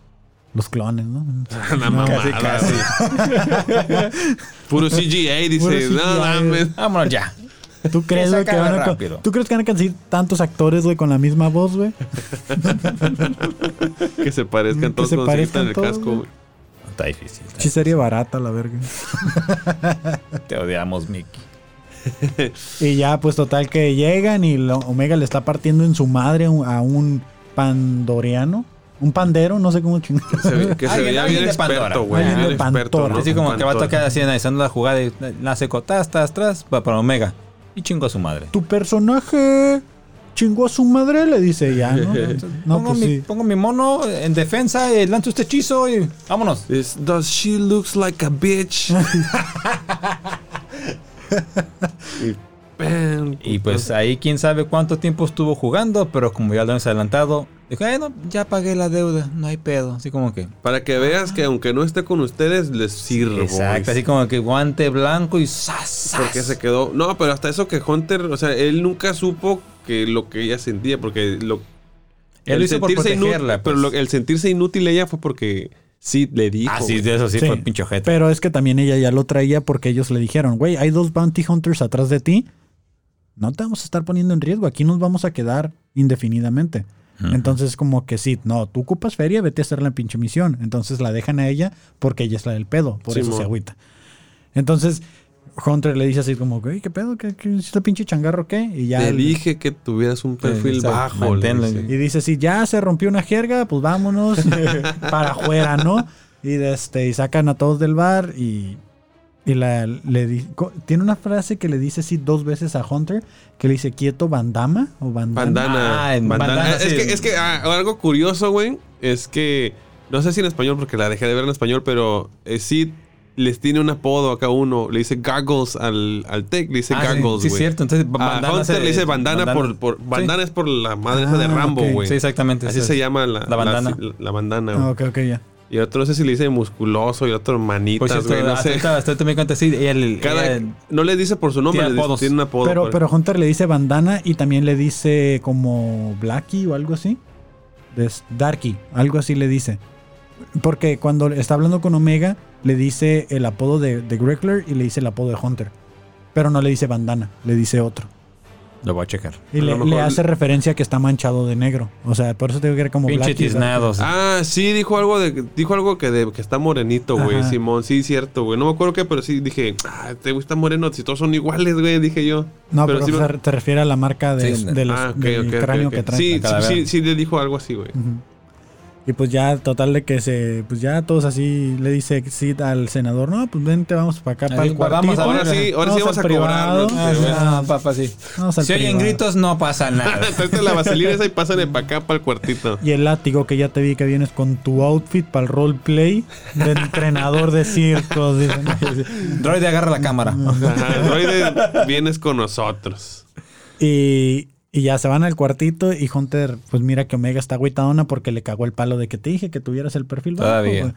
Los clones, ¿no? Una No, mamada, casi, güey. Puro CGA, dice. Puro no CGI, mames. Vámonos ya. ¿Tú crees, güey, que van a, rápido. ¿Tú crees que van a conseguir tantos actores, güey, con la misma voz, güey? Que se parezcan Que todos cuando se quitan parezcan el todos, casco, güey. Está difícil. Sí, serie barata, la verga. Te odiamos, Mickey. Y ya, pues total que llegan y lo- Omega le está partiendo en su madre a un- a un pandoriano. Un pandero, no sé cómo chingar. Se ve- que se veía bien experto, güey. Alguien Bien de experto. Así como que va a tocar así analizando la jugada y la secó, tas, tas, tras, va para Omega. Y chingo a su madre. Tu personaje chingó a su madre, le dice ya, ¿no? No, pongo, pues mi, sí. pongo mi mono en defensa y lanzo este hechizo y vámonos. Does she looks like a bitch? y, bam, Y pues ahí quién sabe cuánto tiempo estuvo jugando, pero como ya lo hemos adelantado, dijo, bueno, ya pagué la deuda, no hay pedo. Así como que... Para que veas que aunque no esté con ustedes, les sirvo. Exacto, así como que guante blanco y ¡zas! Porque se quedó. No, pero hasta eso que Hunter, o sea, él nunca supo que lo que ella sentía, porque lo. Él lo hizo por sentirse protegerla, inútil- Pero pues. lo- el sentirse inútil ella fue porque sí le dijo. Ah, sí, de eso sí, Sí. fue pinche ojete. Pero es que también ella ya lo traía porque ellos le dijeron, güey, hay dos bounty hunters atrás de ti. No te vamos a estar poniendo en riesgo. Aquí nos vamos a quedar indefinidamente. Entonces, como que sí, no, tú ocupas feria, vete a hacer la pinche misión. Entonces la dejan a ella porque ella es la del pedo. Por eso se agüita. Entonces, Hunter le dice así como, güey, ¿qué pedo? ¿Qué, qué es este pinche changarro qué? Y ya. Te dije que tuvieras un perfil bajo. le manténlo. dice. Y dice, si ya se rompió una jerga, pues vámonos para afuera, ¿no? Y, de este, y sacan a todos del bar y, y la, le di- tiene una frase que le dice sí dos veces a Hunter, que le dice quieto bandama o bandana. Bandana. Ah, en bandana. bandana, es, sí. que, es que ah, algo curioso, güey, es que. No sé si en español, porque la dejé de ver en español, pero eh, Sid les tiene un apodo a cada uno. Le dice Goggles al, al Tech, le dice Ah, sí, Goggles, sí, güey. cierto. Entonces, A bandana Hunter se- le dice bandana, bandana. por, por- bandana es por la madre esa de Ah, Rambo, güey. Sí, exactamente. Así se es. llama la, La bandana. La, la bandana, Ah, güey. ok, ok, ya. Y otro no sé si le dice musculoso y otro Por manitas, cierto, güey. No sé. hasta cuenta así. Cada- no le dice por su nombre, Tiene le dice- tiene un apodo. Pero, por- pero Hunter le dice bandana y también le dice como Blackie o algo así. Des- Darky, algo así le dice. Porque cuando está hablando con Omega, le dice el apodo de, de Greckler y le dice el apodo de Hunter. Pero no le dice bandana, le dice otro. Lo voy a checar. Y le, hace referencia que está manchado de negro. O sea, por eso tengo que ver como Pinche Blackie, tiznados. Ah, sí, dijo algo de dijo algo que, de, que está morenito, güey. Simón, sí, cierto, güey. No me acuerdo qué, pero sí dije, ah, este güey está moreno, si todos son iguales, güey, dije yo. No, pero, sí me- se- te refiere a la marca de, Sí, de los- ah, ok, del cráneo que trae. Sí, sí, sí, sí le dijo algo así, güey. Y pues ya, total de que se, pues ya todos así le dice Sid al senador, no, pues vente, vamos para acá, para el vamos cuartito. Ahora sí, ahora sí vamos a cobrar, privado. ¿no? Ah, ah, papá, sí. Vamos al Si oyen privado. gritos, no pasa nada. Tráete la vaselina esa y pásale para acá, para el cuartito. Y el látigo que ya te vi que vienes con tu outfit para el roleplay de entrenador de circo. dicen. Droide agarra la cámara. Ajá, droide, vienes con nosotros. Y, y ya se van al cuartito y Hunter, pues mira que Omega está agüitadona porque le cagó el palo de que te dije que tuvieras el perfil bajo, Todavía. güey.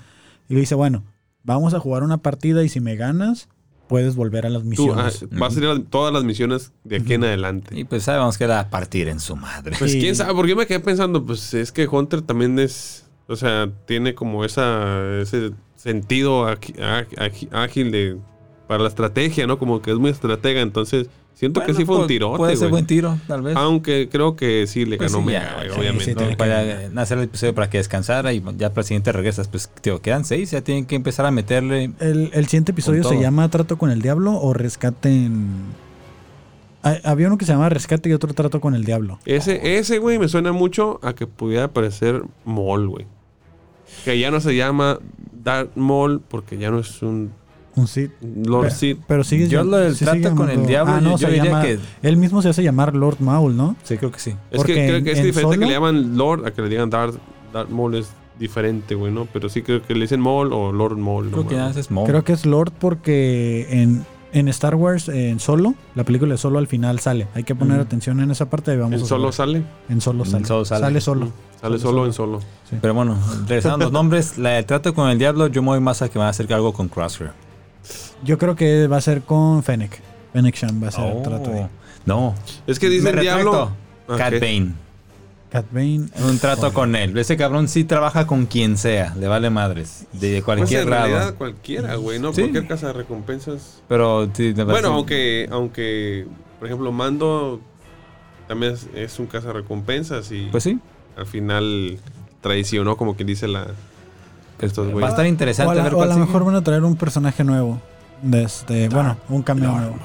Y le dice, bueno, vamos a jugar una partida y si me ganas, puedes volver a las Tú, ah, misiones. vas a ir a todas las misiones de aquí en adelante. Y pues sabemos que era a partir en su madre. Pues Sí. quién sabe, porque yo me quedé pensando, pues es que Hunter también es, o sea, tiene como esa, ese sentido ági- ági- ágil de, para la estrategia, ¿no? Como que es muy estratega, entonces siento que sí fue un tirote, Puede ser güey. buen tiro, tal vez. Aunque creo que sí le Pues ganó sí, Mega, ya, güey, sí, obviamente. sí, tiene No, para hacer el episodio para que descansara y ya para el siguiente regresas. Pues, tío, quedan seis. Ya tienen que empezar a meterle. El, el siguiente episodio se llama Trato con el Diablo o Rescate en... Ah, Había uno que se llama Rescate y otro Trato con el Diablo. Ese, ese, güey, me suena mucho a que pudiera parecer Maul, güey. Que ya no se llama Darth Maul porque ya no es un Un Sith. Lord Pero- Sith. Pero sigue Yo lo del sí trato con el diablo, Ah, no, yo- diría llama... que- Él mismo se hace llamar Lord Maul, ¿no? Sí, creo que sí. Es que Porque creo en- que es en diferente que solo- le llaman Lord a que le digan Darth, Darth Maul es diferente, güey, ¿no? Pero sí creo que le dicen Maul o Lord Maul. Creo no que es Maul. Creo que es Lord porque en, En Star Wars, en Solo, la película de Solo al final sale. Hay que poner Ujú. atención en esa parte. y Vamos ¿En a solo sale? En Solo En sale. Solo sale. sale. solo. Sale solo en solo. Pero bueno, regresando a los nombres, la del trato con el diablo, yo me voy más a que van a hacer algo con Crosshair. Yo creo que va a ser con Fennec. Fennec Shan va a ser el Oh. trato ahí. No. Es que dice Me el retracto. diablo. Cat Ok. Bane. Cat Bane. Un trato con él. Ese cabrón sí trabaja con quien sea. Le vale madres. De Pues cualquier en lado. cualquiera, güey, ¿no? Sí. Cualquier casa de recompensas. Pero sí, de Bueno, aunque, aunque, por ejemplo, Mando también es, es un casa de recompensas y Pues sí. al final traicionó, como quien dice la estos Va a estar O interesante a, la- ver o a lo mejor van a traer un personaje nuevo. De este, bueno, un cameo nuevo.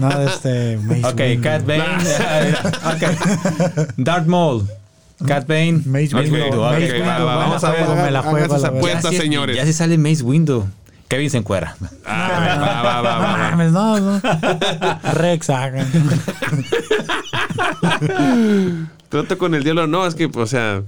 No, de este. Mace Ok, Windu. Cat Bane. ok. Darth Maul. Cat Bane. Mace Windu. ok, Mace va, Windu. va, vamos a ver, me la juego. Ya señores. Ya sí sale Mace Windu. Kevin se encuera. Ah, va, va, va, No va, no, no. Rex. Trato con el diablo, no, es que, o sea,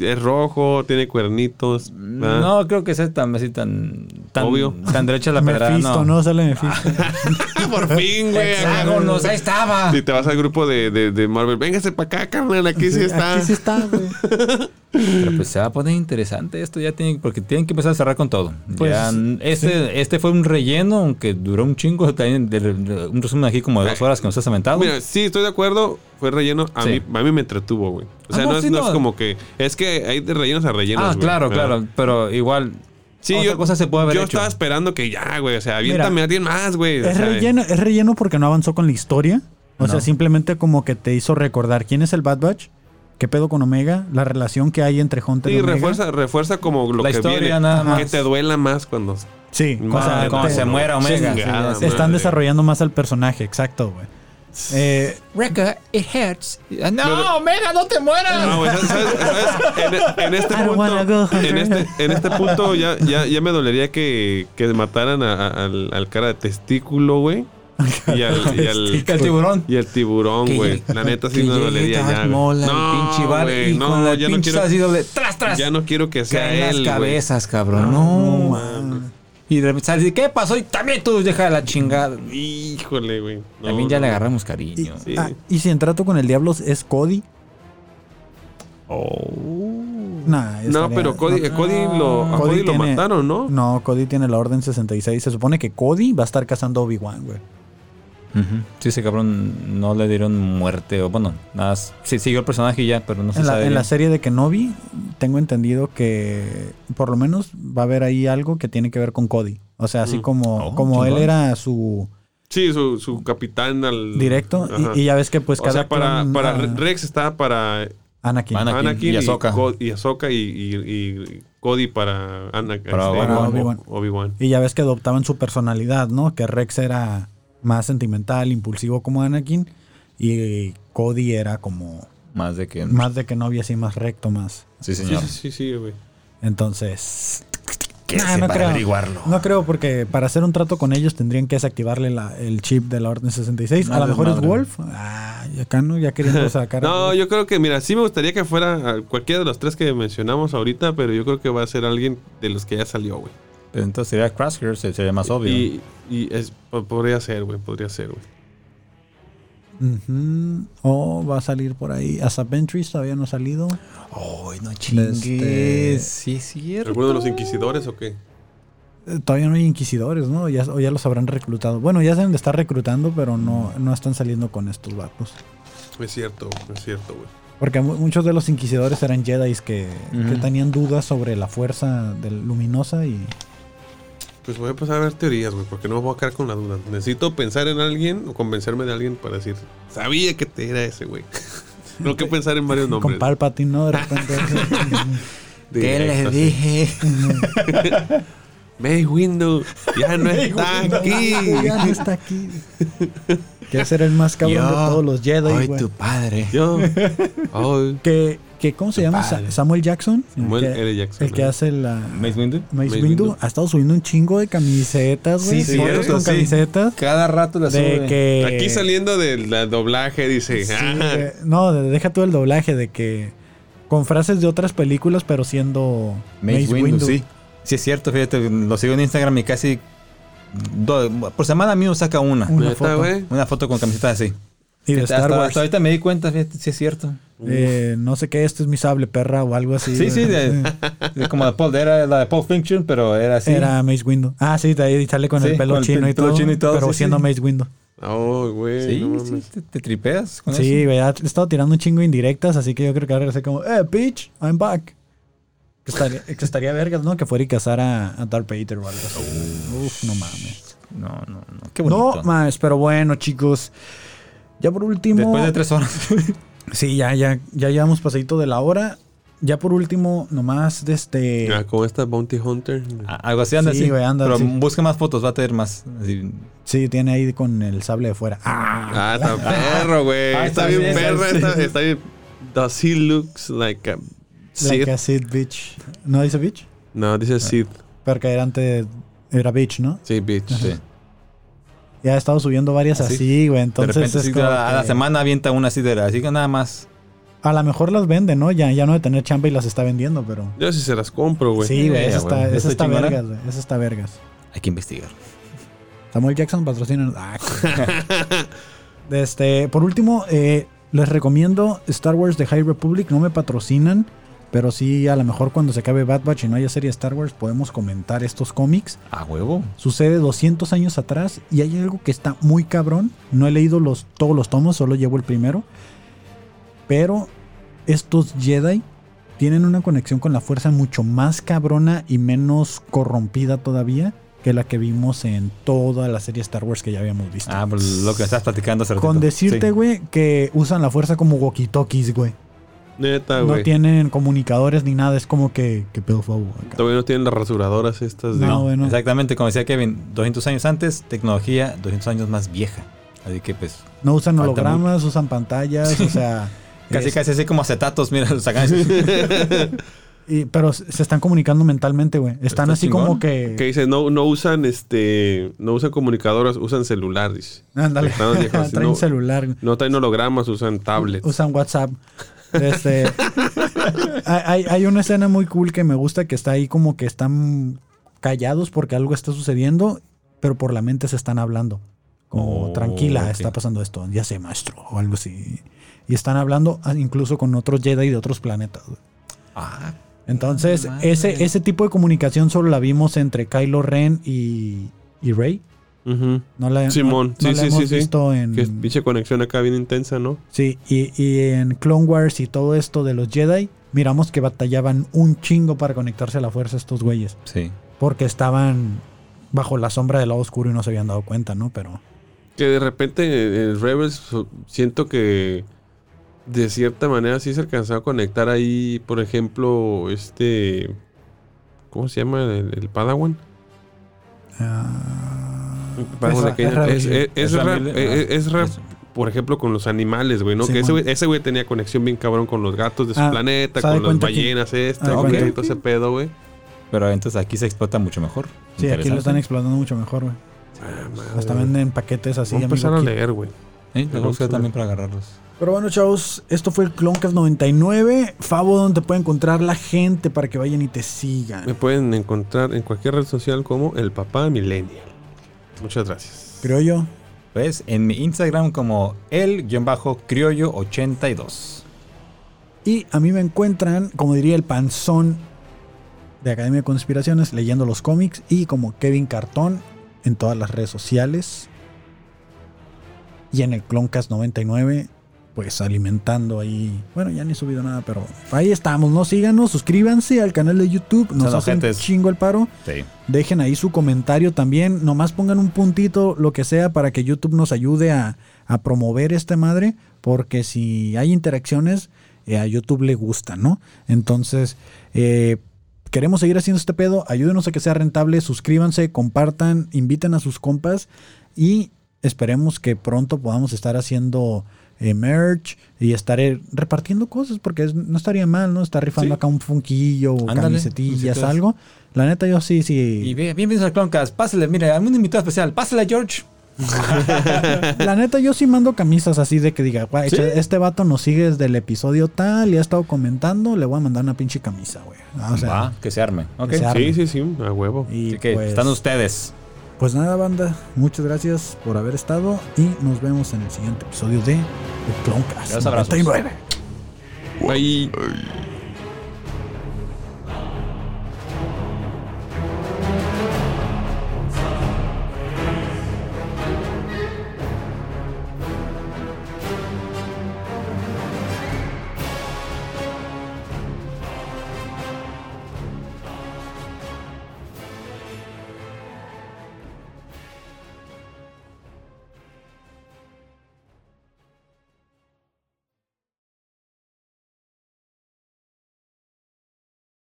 es rojo, tiene cuernitos. ¿verdad? No creo que sea tan así tan tan, Obvio. tan derecha la pedrada. Mephisto, No. no sale Mephisto. Por fin, güey. Hexágonos, ahí estaba. Si te vas al grupo de, de, de Marvel, véngase para acá, carnal, aquí sí está. Aquí sí está, güey. Pero pues se va a poner interesante esto ya tiene porque tienen que empezar a cerrar con todo. Pues, Ya, este, este fue un relleno, aunque duró un chingo, también de- de- un resumen aquí como de dos horas que nos has aventado. Mira, sí, estoy de acuerdo. Fue relleno. A, Sí. mí, a mí me entretuvo, güey. O sea, Ah, no, no, es, sí, no no. es como que. Es que hay de rellenos a rellenos. ah, güey. claro, ¿verdad? claro, pero igual Sí, otra yo, cosa se puede haber yo hecho. estaba esperando que ya, güey. O sea, aviéntame a alguien más, güey. Es relleno, es relleno porque no avanzó con la historia. O sea, simplemente como que te hizo recordar quién es el Bad Batch, qué pedo con Omega, la relación que hay entre Hunter Sí, y Omega. refuerza, refuerza como lo La que historia viene. nada Que más. te duela más cuando. Sí, o sea, Madre, cuando te- se muera Omega. Chingada sí, están desarrollando más al personaje, exacto, güey. Eh, it hurts. No, Omega, no te mueras. No. ¿sabes? ¿sabes? En, en este punto, en este, en este punto ya, ya, ya me dolería que, que mataran a- a- al, al cara de testículo, güey. Y al, y al, tiburón. y el tiburón, güey. La neta sí me dolería ya, al No, pinche bar güey, y no, con la ya no pinche quiero, así doble, tras, tras. ya no quiero que sea Caen las él, güey. cabezas, cabrón. No, man. Y de repente sale, ¿qué pasó? Y también tú deja la chingada. Híjole, güey. No, también ya no. le agarramos y, cariño. Sí. ah, y si en trato con el diablo es Cody. Nah, Oh. No, pero Cody, no, Cody lo, a Cody Cody lo tiene- mataron, ¿no? No, Cody tiene la orden 66. Se supone que Cody va a estar cazando a Obi-Wan, güey. Ujú. Sí, ese cabrón no le dieron muerte. O bueno, nada. más- Sí, siguió el personaje y ya, pero no se En la, sabe. en la serie de Kenobi, tengo entendido que por lo menos va a haber ahí algo que tiene que ver con Cody. O sea, así Mm. como, Oh, como él era su Sí, su, su capitán al... directo. Y, y ya ves que pues o cada sea, para, clon, para ah, Rex está para Anakin. Anakin. Anakin, y Ahsoka. Y Ahsoka y, y- y Cody para, Ana- Para este, Obi-Wan. O- Obi-Wan. Obi-Wan. Y ya ves que adoptaban su personalidad, ¿no? Que Rex era más sentimental, impulsivo como Anakin. Y Cody era como Más de que. más de Kenobi, así más recto, más. Sí, señor. sí, sí, sí, güey. Entonces... Que Nah, se no para creo. averiguarlo. No creo porque para hacer un trato con ellos tendrían que desactivarle la- el chip de la Orden 66. a No, lo mejor es. Wolf. Ah, y acá no, ya queriendo sacar. a No, yo creo que, mira, sí me gustaría que fuera a cualquiera de los tres que mencionamos ahorita, pero yo creo que va a ser alguien de los que ya salió, güey. Entonces sería Crosshair, sería más obvio. Y, y es, po- podría ser, güey, podría ser, güey. O va a salir por ahí. Asa Ventress todavía no ha salido. Ay, no chingues. Sí, es cierto. ¿Alguno de los inquisidores o qué? Eh, Todavía no hay inquisidores, ¿no? Ya, o ya los habrán reclutado. Bueno, ya saben de estar reclutando, pero no, no están saliendo con estos vatos. Es cierto, es cierto, güey. Porque mu- muchos de los inquisidores eran Jedi que, que tenían dudas sobre la fuerza del luminosa y Pues voy a pasar a ver teorías, güey, porque no me voy a quedar con la duda. Necesito pensar en alguien o convencerme de alguien para decir, sabía que te era ese, güey. no que pensar en varios con nombres. Palpatine, ¿no? De repente. ¿Qué les dije? May Window ya no está aquí. ya no está aquí. Que ser el más cabrón Yo, de todos los Jedi, Hoy güey. tu padre. Yo. Ay. Que, que, ¿cómo se llama? padre. Samuel Jackson. Samuel el que, L. Jackson, el que hace la Mace Windu. Mace, Mace Windu. Windu. Ha estado subiendo un chingo de camisetas, güey. Sí, fotos cierto, con sí. camisetas. Cada rato la De sube. que... Aquí saliendo del la doblaje dice, Sí, "Ah, no, de- deja tú el doblaje de que... Con frases de otras películas, pero siendo Mace, Windu, sí. Sí, es cierto, fíjate, lo sigo en Instagram y casi do- por semana mío saca una. Una foto. güey. Una foto con camiseta así. Y de hasta, Star Wars. hasta ahorita me di cuenta, fíjate, sí es cierto. Eh, no sé qué, este es mi sable perra o algo así. Sí, sí, de- de- como de Paul, era la de Paul Fiction, pero era así. Era Mace Windu. Ah, sí, de ahí sale con Sí, el pelo con el chino, y, pelo todo, chino y todo, Pero sí, siendo sí. Mace Windu. Oh, güey. Sí, no sí, mames. te, te tripeas con Sí, eso. güey, he estado tirando un chingo de indirectas, así que yo creo que ahora como, eh, bitch, I'm back. Que estaría, que estaría vergas, ¿no? Que fuera y cazara a Darth Vader o algo así. Uf, no mames. No, no, no. Qué bonito. No más, pero bueno, chicos. Ya por último. Después de tres horas. Sí, ya, ya, ya llevamos pasadito de la hora. Ya por último, nomás de este. Ah, con esta Bounty Hunter. Algo así anda Sí, así. güey, anda pero así. busca más fotos, va a tener más. así. Sí, tiene ahí con el sable de fuera. Ah, Ah, está perro, güey. Ah, está está bien bien, perra. sí. Está, está bien. Does he looks like a like Sith? a Sith bitch. ¿No dice bitch? No, dice Sith. Porque era antes. Era bitch, ¿no? Sí, bitch. Sí. Ya ha estado subiendo varias Así. así, güey. De Entonces repente, es sí, como a, a la semana avienta una así de así que nada más. A lo mejor las vende, ¿no? Ya, ya no de tener chamba y las está vendiendo, pero. Yo sí se las compro, güey. Sí, güey, esa está, vergas, güey. Esa está vergas. Hay que investigar. Samuel Jackson patrocina. Ah, este, por último, eh, les recomiendo Star Wars The High Republic. No me patrocinan, pero sí, a lo mejor cuando se acabe Bad Batch y no haya serie Star Wars, podemos comentar estos cómics. A huevo. Sucede 200 años atrás y hay algo que está muy cabrón. No he leído los, todos los tomos, solo llevo el primero. Pero estos Jedi tienen una conexión con la fuerza mucho más cabrona y menos corrompida todavía que la que vimos en toda la serie Star Wars que ya habíamos visto. Ah, por lo que estás platicando Con ratito. decirte, Sí. güey, que usan la fuerza como walkie-talkies, güey. Neta, No güey. tienen comunicadores ni nada, es como que, que pedo. Todavía no tienen las rasuradoras estas de. No, bueno. Exactamente, como decía Kevin, 200 años antes, tecnología 200 años más vieja. Así que pues No usan hologramas, usan pantallas, o sea. casi es- casi así como acetatos, mira, los sacan. y- pero se están comunicando mentalmente, güey. Están Está así chingón. como que. Que dice, no, no usan este. No usan comunicadoras, usan celular, dice. Ándale. Traen no- celular. No traen hologramas, usan tablets. Usan WhatsApp. Este, hay, una escena muy cool que me gusta que está ahí como que están callados porque algo está sucediendo, pero por la mente se están hablando. Como Oh, tranquila, está pasando esto, ya sé, maestro, o algo así. Y están hablando ah, incluso con otros Jedi de otros planetas. ah, Entonces, ese, ese tipo de comunicación solo la vimos entre Kylo Ren y, y Rey. No la, Simón, no- no sí, la sí, hemos sí, sí. visto en... Que pinche conexión acá bien intensa, ¿no? Sí, y, y en Clone Wars y todo esto de los Jedi, miramos que batallaban un chingo para conectarse a la fuerza estos güeyes. sí. Porque estaban bajo la sombra del lado oscuro y no se habían dado cuenta, ¿no? Pero Que de repente eh, el Rebels siento que de cierta manera sí se alcanzó a conectar ahí, por ejemplo, este... ¿Cómo se llama el, el Padawan? ah, Padawan Es, rap- eh, por ejemplo, con los animales, güey, ¿no? Sí, que ese güey, ese güey tenía conexión bien cabrón con los gatos de su Ah, planeta, ¿sabe con las cuenta que- ballenas estas, Ah, todo ese pedo, güey. Pero entonces aquí se explota mucho mejor. sí, aquí lo están explotando mucho mejor, güey. Ah, Hasta venden paquetes así. Voy a empezar a leer, güey. Lo busco también para agarrarlos. Pero bueno, chavos, esto fue el Cloncast 99. Favo, donde te puede encontrar la gente para que vayan y te sigan. Me pueden encontrar en cualquier red social como el papá millennial. Muchas gracias. Creo yo. Pues en mi Instagram como el-criollo82. Y a mí me encuentran, como diría el panzón de Academia de Conspiraciones, leyendo los cómics y como Kevin Cartón en todas las redes sociales. Y en el Cloncast 99, pues alimentando ahí. Bueno, ya ni he subido nada, pero ahí estamos, ¿no? Síganos, suscríbanse al canal de YouTube. Nos Son hacen chingo el paro. Sí. Dejen ahí su comentario también. Nomás pongan un puntito, lo que sea, para que YouTube nos ayude a, a promover esta madre. Porque si hay interacciones, eh, a YouTube le gusta, ¿no? Entonces, eh, queremos seguir haciendo este pedo. Ayúdenos a que sea rentable. Suscríbanse, compartan, inviten a sus compas. Y esperemos que pronto podamos estar haciendo eh, merch y estar eh, repartiendo cosas. Porque es- no estaría mal, ¿no? Estar rifando Sí. acá un funquillo o Ándale, camisetillas, algo. La neta, yo sí, sí. Y bien- bienvenidos al Cloncast. Pásale, mira, un invitado especial. Pásale, George. La neta, yo sí mando camisas así de que diga, "Güey, ¿Sí? este vato nos sigue desde el episodio tal y ha estado comentando, le voy a mandar una pinche camisa, güey. Ah, O sea, Va, que se arme. Ok. que se arme. Sí, sí, sí, a huevo. y Así que pues, están ustedes. Pues nada, banda, muchas gracias por haber estado y nos vemos en el siguiente episodio de The Cloncast Los abrazos. 99. Bye.